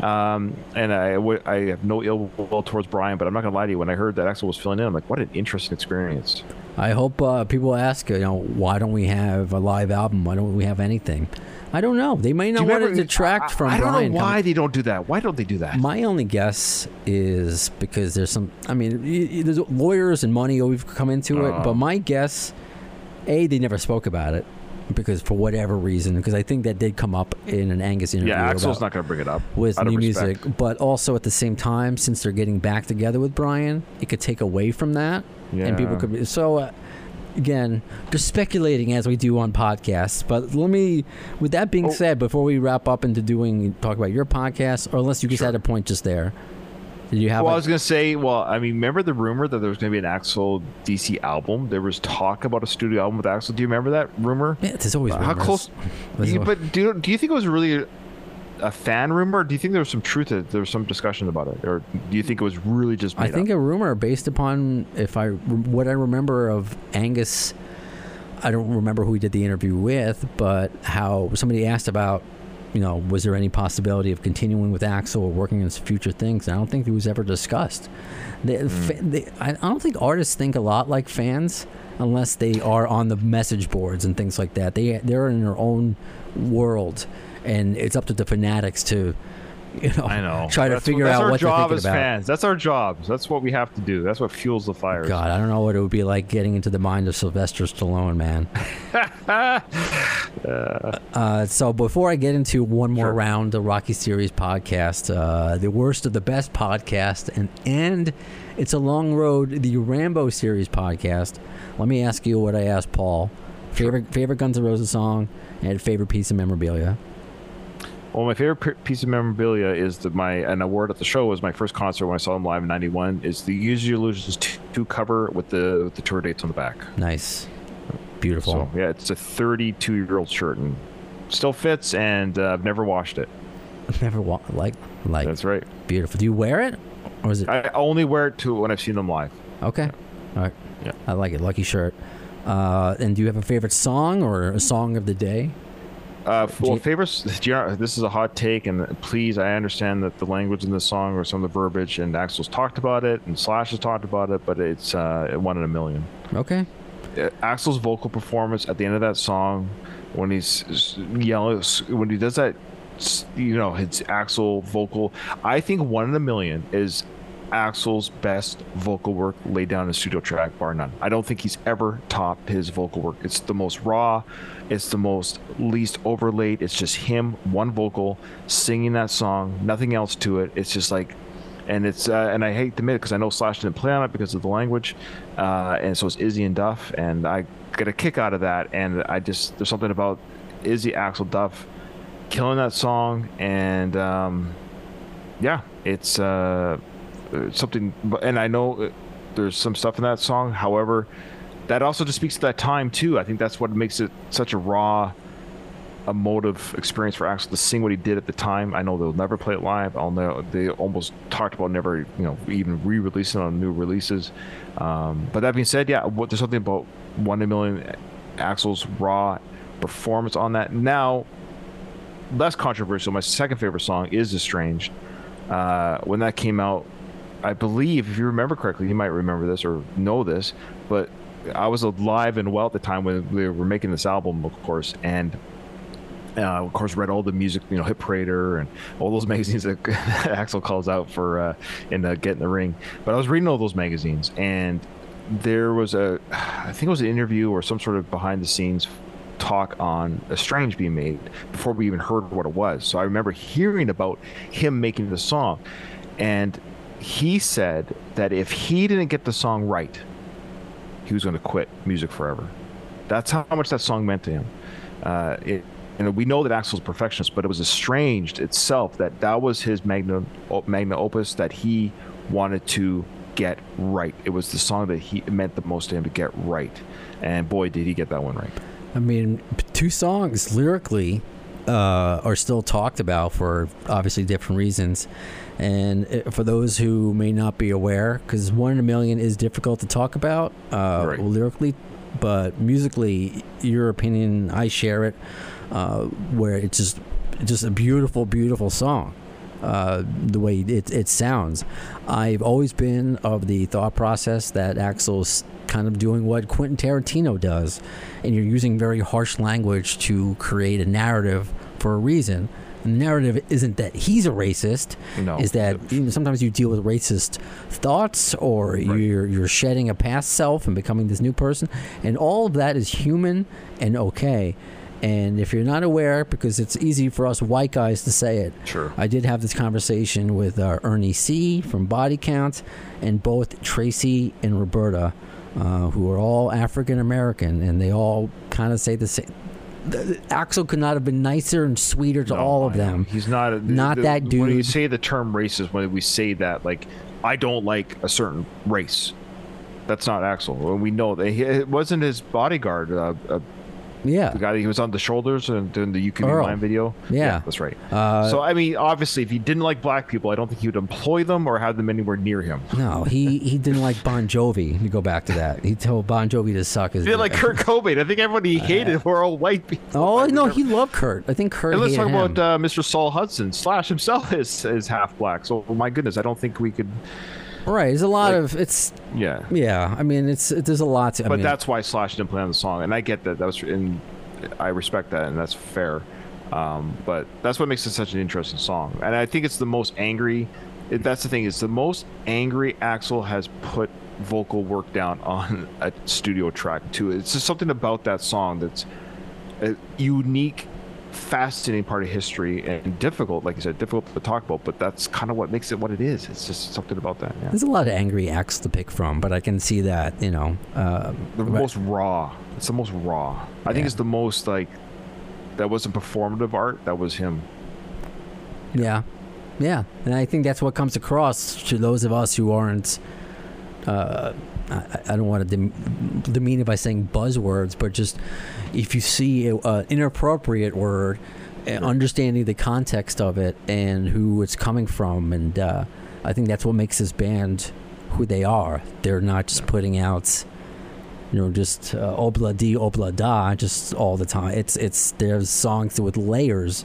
um, and I w- I have no ill will towards Brian. But I'm not gonna lie to you. When I heard that Axl was filling in, I'm like, what an interesting experience. I hope uh, people ask, you know, why don't we have a live album? Why don't we have anything? I don't know. They may not want to detract I- from I don't Brian. know coming- why they don't do that. Why don't they do that? My only guess is because there's some. I mean, there's lawyers and money always come into it. Oh. But my guess, a, they never spoke about it because for whatever reason. Because I think that did come up in an Angus interview. yeah, Axl's not going to bring it up with new respect. music, but also at the same time, since they're getting back together with Brian, it could take away from that, and people could be so. Uh, again, just speculating as we do on podcasts. But let me, with that being Oh. said, before we wrap up into doing talk about your podcast, or unless you just Sure. had a point just there, did you have? Well, a- I was gonna say, well, I mean, remember the rumor that there was gonna be an Axl DC album? There was talk about a studio album with Axl. Do you remember that rumor? yeah, there's always How rumors. close? You, but do do you think it was really a, fan rumor? Do you think there was some truth to it? There was some discussion about it, or do you think it was really just? I think up? a rumor based upon if I what I remember of Angus. I don't remember who he did the interview with, but how somebody asked about, you know, was there any possibility of continuing with Axl or working on future things? And I don't think it was ever discussed. The, hmm. fa- the, I I don't think artists think a lot like fans unless they are on the message boards and things like that. They they're in their own world, and it's up to the fanatics to, you know, I know. try to That's figure what, that's out our what they're job thinking as about. fans. That's our jobs. That's what we have to do. That's what fuels the fires. God, I don't know what it would be like getting into the mind of Sylvester Stallone, man. *laughs* uh, so before I get into one more Sure. round of Rocky Series podcast, uh, the worst of the best podcast, and and it's a long road, the Rambo Series podcast. Let me ask you what I asked Paul: favorite favorite Guns N' Roses song and favorite piece of memorabilia. Well, my favorite piece of memorabilia is that my an award at the show was my first concert when I saw them live in '91. Is the Use Your Illusions 2 cover with the with the tour dates on the back. Nice, beautiful. So yeah, it's a 32 year old shirt and still fits, and uh, I've never washed it. *laughs* Never wa- like like That's right. beautiful. Do you wear it, or is it? I only wear it to when I've seen them live. Okay. All right. Yeah. I like it. Lucky shirt. Uh, and do you have a favorite song or a song of the day? Uh, well, favorites. do you- This is a hot take, and please, I understand that the language in this song or some of the verbiage, and Axl's talked about it, and Slash has talked about it, but it's uh, one in a million. Okay. uh, Axl's vocal performance at the end of that song, when he's yelling, when he does that, you know, his Axl vocal. I think one in a million is Axl's best vocal work laid down in a studio track, bar none. I don't think he's ever topped his vocal work. It's the most raw, it's the most least overlaid. It's just him, one vocal, singing that song, nothing else to it. It's just like and it's uh, and I hate to admit it because I know Slash didn't play on it because of the language, uh, and so it's Izzy and Duff, and I get a kick out of that, and I just there's something about Izzy, Axl, Duff, killing that song, and um, yeah, it's uh, something. And I know uh, there's some stuff in that song. However, that also just speaks to that time too. I think that's what makes it such a raw emotive experience for Axl to sing what he did at the time. I know they'll never play it live. I'll know they almost talked about never, you know, even re-releasing on new releases. Um, but that being said, yeah, what, there's something about one in a million Axl's raw performance on that. Now, less controversial. My second favorite song is "Estranged." Uh, when that came out, I believe, if you remember correctly, you might remember this or know this, but I was alive and well at the time when we were making this album, of course, and uh, of course read all the music, you know, Hit Parader and all those *laughs* magazines that *laughs* Axl calls out for uh, in uh, Get in the Ring. But I was reading all those magazines, and there was a, I think it was an interview or some sort of behind the scenes talk on Estranged being made before we even heard what it was. So I remember hearing about him making the song, and he said that if he didn't get the song right, he was going to quit music forever. That's how much that song meant to him. Uh, it, and we know that Axl's perfectionist, but it was estranged itself that that was his magnum magna opus that he wanted to get right. It was the song that he meant the most to him to get right, and boy, did he get that one right. I mean, two songs lyrically uh, are still talked about for obviously different reasons. And uh, for those who may not be aware, because one in a million is difficult to talk about uh, Right. lyrically, but musically, your opinion, I share it. Uh, where it's just, just a beautiful, beautiful song. Uh, the way it, it sounds. I've always been of the thought process that Axl's kind of doing what Quentin Tarantino does, and you're using very harsh language to create a narrative for a reason. Narrative isn't that he's a racist, No. is that you know, sometimes you deal with racist thoughts or you're you're shedding a past self and becoming this new person, and all of that is human and okay. And if you're not aware, because it's easy for us white guys to say it, Sure. I did have this conversation with uh, Ernie C from Body Count, and both Tracy and Roberta uh, who are all African American, and they all kind of say the same. Axl could not have been nicer and sweeter to No, all of them. He's not a, Not the- that When we dude. say the term racist, when we say that, like I don't like a certain race. That's not Axel. When we know that he, it wasn't his bodyguard, uh, uh, Yeah, the guy that he was on the shoulders and doing the "You Can Be Mine" video. Yeah. that's right. Uh, so I mean, obviously, if he didn't like black people, I don't think he would employ them or have them anywhere near him. no, he he didn't like Bon Jovi. To go back to that, he told Bon Jovi to suck his. He did like Kurt Cobain. I think everybody he hated were all white people. Oh no, he loved Kurt. I think Kurt. And let's talk him. about uh, Mr. Saul Hudson. Slash himself is is half black. So my goodness, I don't think we could. Right. There's a lot like- of it's. Yeah, Yeah, I mean it's it, there's a lot to. I but mean, that's why Slash didn't play on the song, and I get that. That was, and I respect that, and that's fair. Um, but that's what makes it such an interesting song, and I think it's the most angry. It, that's the thing is the most angry Axl has put vocal work down *laughs* on a studio track too. It's just something about that song that's unique, fascinating part of history and difficult, like you said, difficult to talk about. But that's kind of what makes it what it is. It's just something about that. Yeah. there's a lot of angry acts to pick from, but I can see that you know. Uh, the right. most raw. It's the most raw. I think it's the most like that wasn't performative art. That was him. Yeah, yeah, and I think that's what comes across to those of us who aren't. Uh, I, I don't want to dem- demean it by saying buzzwords, but just if you see an inappropriate word, uh, understanding the context of it and who it's coming from, and uh, I think that's what makes this band who they are. They're not just putting out, you know, just uh, obla di obla da, just all the time. It's it's there's songs with layers.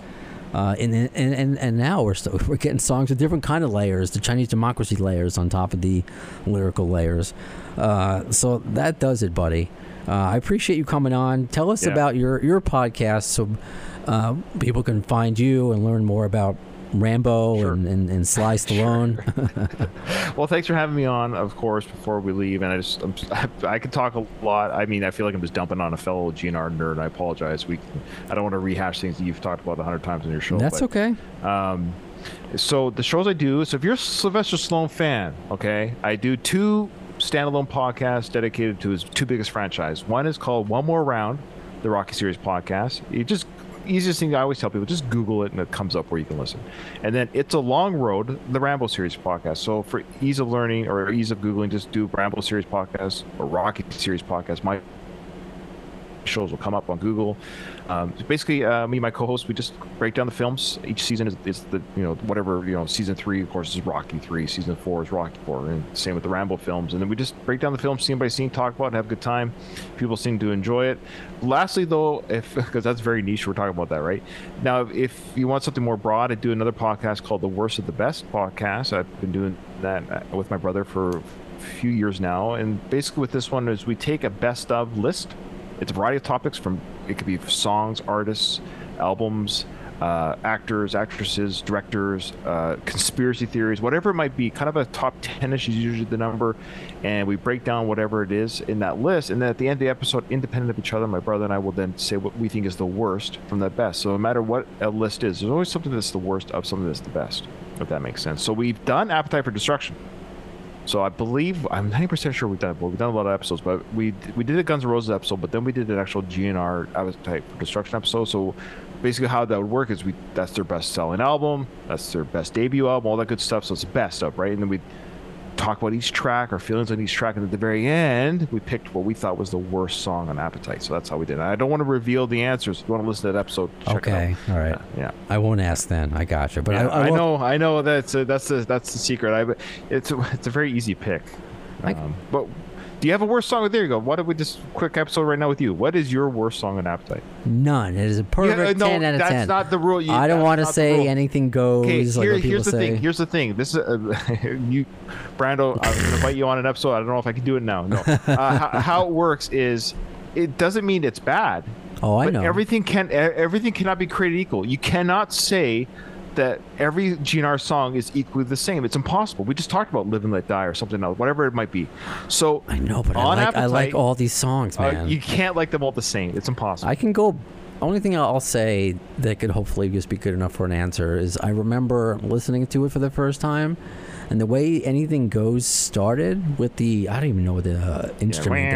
Uh, and, and and and now we're still, *laughs* we're getting songs with different kind of layers, the Chinese democracy layers on top of the lyrical layers. Uh, so that does it, buddy. Uh, I appreciate you coming on. Tell us Yeah. about your your podcast so uh, people can find you and learn more about Rambo Sure. and, and, and Sly *laughs* Stallone. *laughs* Well, thanks for having me on, of course. Before we leave, and I just I'm, *laughs* I could talk a lot. I mean, I feel like I'm just dumping on a fellow GNR nerd. I apologize. We I don't want to rehash things that you've talked about a hundred times in your show. That's but, okay. Um, so the shows I do. So if you're a Sylvester Stallone fan, okay, I do two standalone podcast dedicated to his two biggest franchise. One is called One More Round, the Rocky Series podcast. You just easiest thing I always tell people, just Google it and it comes up where you can listen. And then it's a long road, the Rambo series podcast. So for ease of learning or ease of googling, just do Rambo series podcast or Rocky series podcast. My shows will come up on Google. Um, basically, uh, me and my co-host, we just break down the films. Each season is, is the you know whatever you know. Season three, of course, is Rocky three. Season four is Rocky four, and same with the Rambo films. And then we just break down the film scene by scene, talk about, it, have a good time. People seem to enjoy it. Lastly, though, if *laughs* because that's very niche, we're talking about that, right? Now, if you want something more broad, I do another podcast called the Worst of the Best podcast. I've been doing that uh, with my brother for a few years now, and basically with this one is we take a best of list it's a variety of topics from it could be songs artists albums uh, actors actresses directors uh, conspiracy theories whatever it might be kind of a top 10ish is usually the number and we break down whatever it is in that list and then at the end of the episode independent of each other my brother and i will then say what we think is the worst from the best. So no matter what a list is there's always something that's the worst of something that's the best if that makes sense. So we've done appetite for destruction so I believe I'm 90% sure we've done. it. Well, we've done a lot of episodes, but we we did a Guns N' Roses episode, but then we did an actual GNR Appetite for Destruction episode. So basically, how that would work is we that's their best selling album, that's their best debut album, all that good stuff. So it's best of right, and then we talk about each track, our feelings on each track, and at the very end, we picked what we thought was the worst song on Appetite. So that's how we did. it. I don't want to reveal the answers. If you want to listen to that episode, check it Okay, all right. Yeah. I won't ask then. I gotcha. But Yeah, I, I, will- know, I know that's a, that's a, that's the secret. I it's a, it's a very easy pick. I- Um, but do you have a worst song? There you go. Why don't we just quick episode right now with you? What is your worst song on Appetite? None. It is a perfect Yeah, uh, no, ten out of that's ten. not the rule. You- I don't want to say anything goes. Okay, like here, what here's the say. thing. Here's the thing. This is a, *laughs* you, Brando. I'm gonna invite you on an episode. I don't know if I can do it now. No. *laughs* Uh, how, how it works is, it doesn't mean it's bad. oh, I but know. everything can everything cannot be created equal. You cannot say that every GNR song is equally the same. It's impossible. We just talked about "Live and Let Die" or something else, whatever it might be. So I know, but I like, I like all these songs, uh, man. you can't like them all the same. It's impossible. I can go. Only thing I'll say that could hopefully just be good enough for an answer is I remember listening to it for the first time, and the way anything goes started with the I don't even know what the uh, instrument.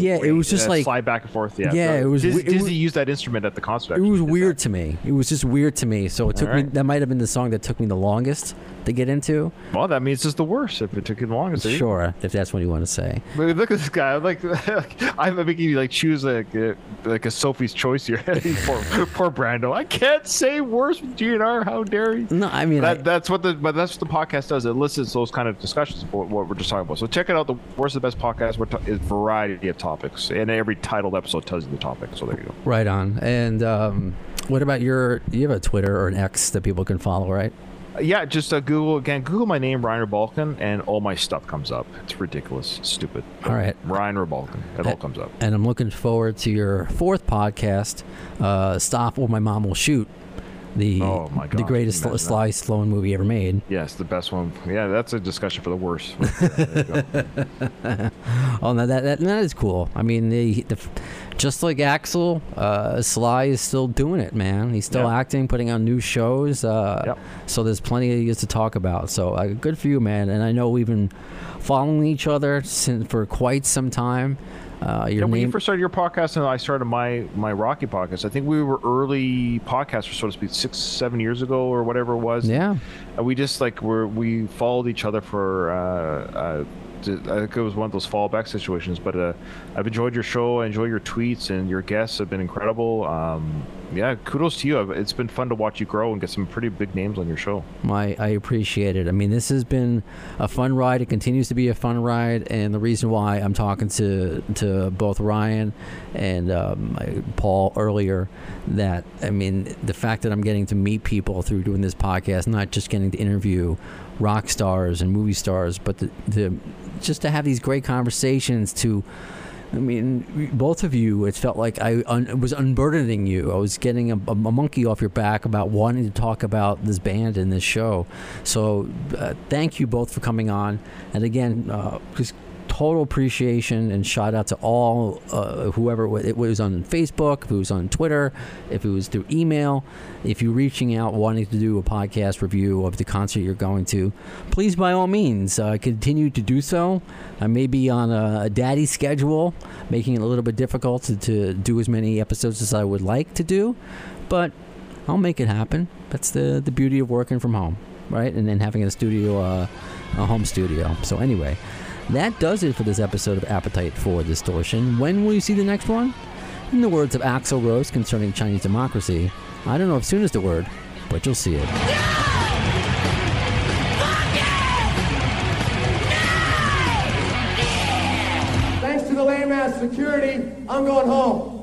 Yeah, it was just Yeah, like- slide back and forth. Yeah, Yeah, it was we- it Disney used that instrument at the concert. It was weird that. to me. It was just weird to me. So it took me. That might have been the song that took me the longest to get into. Well, that means it's the worst if it took you the longest. There you go. Sure, if that's what you want to say. Look look at this guy. I'm like, *laughs* I'm making you like choose like a, like a Sophie's choice here. poor, *laughs* poor Brando. I can't say worse with GNR. How dare you? No, I mean, That, I, that's what the but that's what the podcast does. It listens to those kind of discussions what, what we're just talking about. So check it out. The worst of the best podcast. We're ta- is variety of topics, and every titled episode tells you the topic. So there you go. right on. And um, what about your? You have a Twitter or an X that people can follow, right? Yeah, just uh, Google again. Google my name, Ryan Balkan, and all my stuff comes up. It's ridiculous, stupid. All right. Ryan Balkan. It all comes up. And I'm looking forward to your fourth podcast, uh, "Stop or My Mom Will Shoot," the Oh, my the greatest imagine Sly Stallone movie ever made. Yes, the best one. Yeah, that's a discussion for the worst. *laughs* There you go. *laughs* Oh, no, that, that that is cool. I mean, the, the just like Axl, uh, Sly is still doing it, man. He's still Yeah. acting, putting on new shows. Uh, Yep. So there's plenty of years to talk about. So uh, good for you, man. And I know we've been following each other since for quite some time. Uh, your Yeah, when you first started your podcast and I started my my Rocky podcast, I think we were early podcasters, so to speak, six, seven years ago or whatever it was. yeah, And we just like were we followed each other for. Uh, uh, I think it was one of those fallback situations, but uh, I've enjoyed your show. I enjoy your tweets, and your guests have been incredible. Um, yeah, kudos to you. It's been fun to watch you grow and get some pretty big names on your show. I, I appreciate it. I mean, this has been a fun ride. It continues to be a fun ride, and the reason why I'm talking to to both Ryan and um, Paul earlier that I mean, the fact that I'm getting to meet people through doing this podcast, not just getting to interview rock stars and movie stars, but the, the just to have these great conversations to I mean, both of you, it felt like I un- was unburdening you. I was getting a, a monkey off your back about wanting to talk about this band and this show. So, uh, thank you both for coming on. And again, uh, just total appreciation and shout out to all uh, whoever it was on Facebook, if it was on Twitter, if it was through email, if you're reaching out wanting to do a podcast review of the concert you're going to, please by all means uh, continue to do so. I may be on a, a daddy schedule, making it a little bit difficult to, to do as many episodes as I would like to do, but I'll make it happen. That's the the beauty of working from home, right? And then having a studio, uh, a home studio. So anyway, that does it for this episode of Appetite for Distortion. When will you see the next one? In the words of Axl Rose concerning Chinese democracy, I don't know if soon is the word, but you'll see it. Thanks to the lame ass security, I'm going home.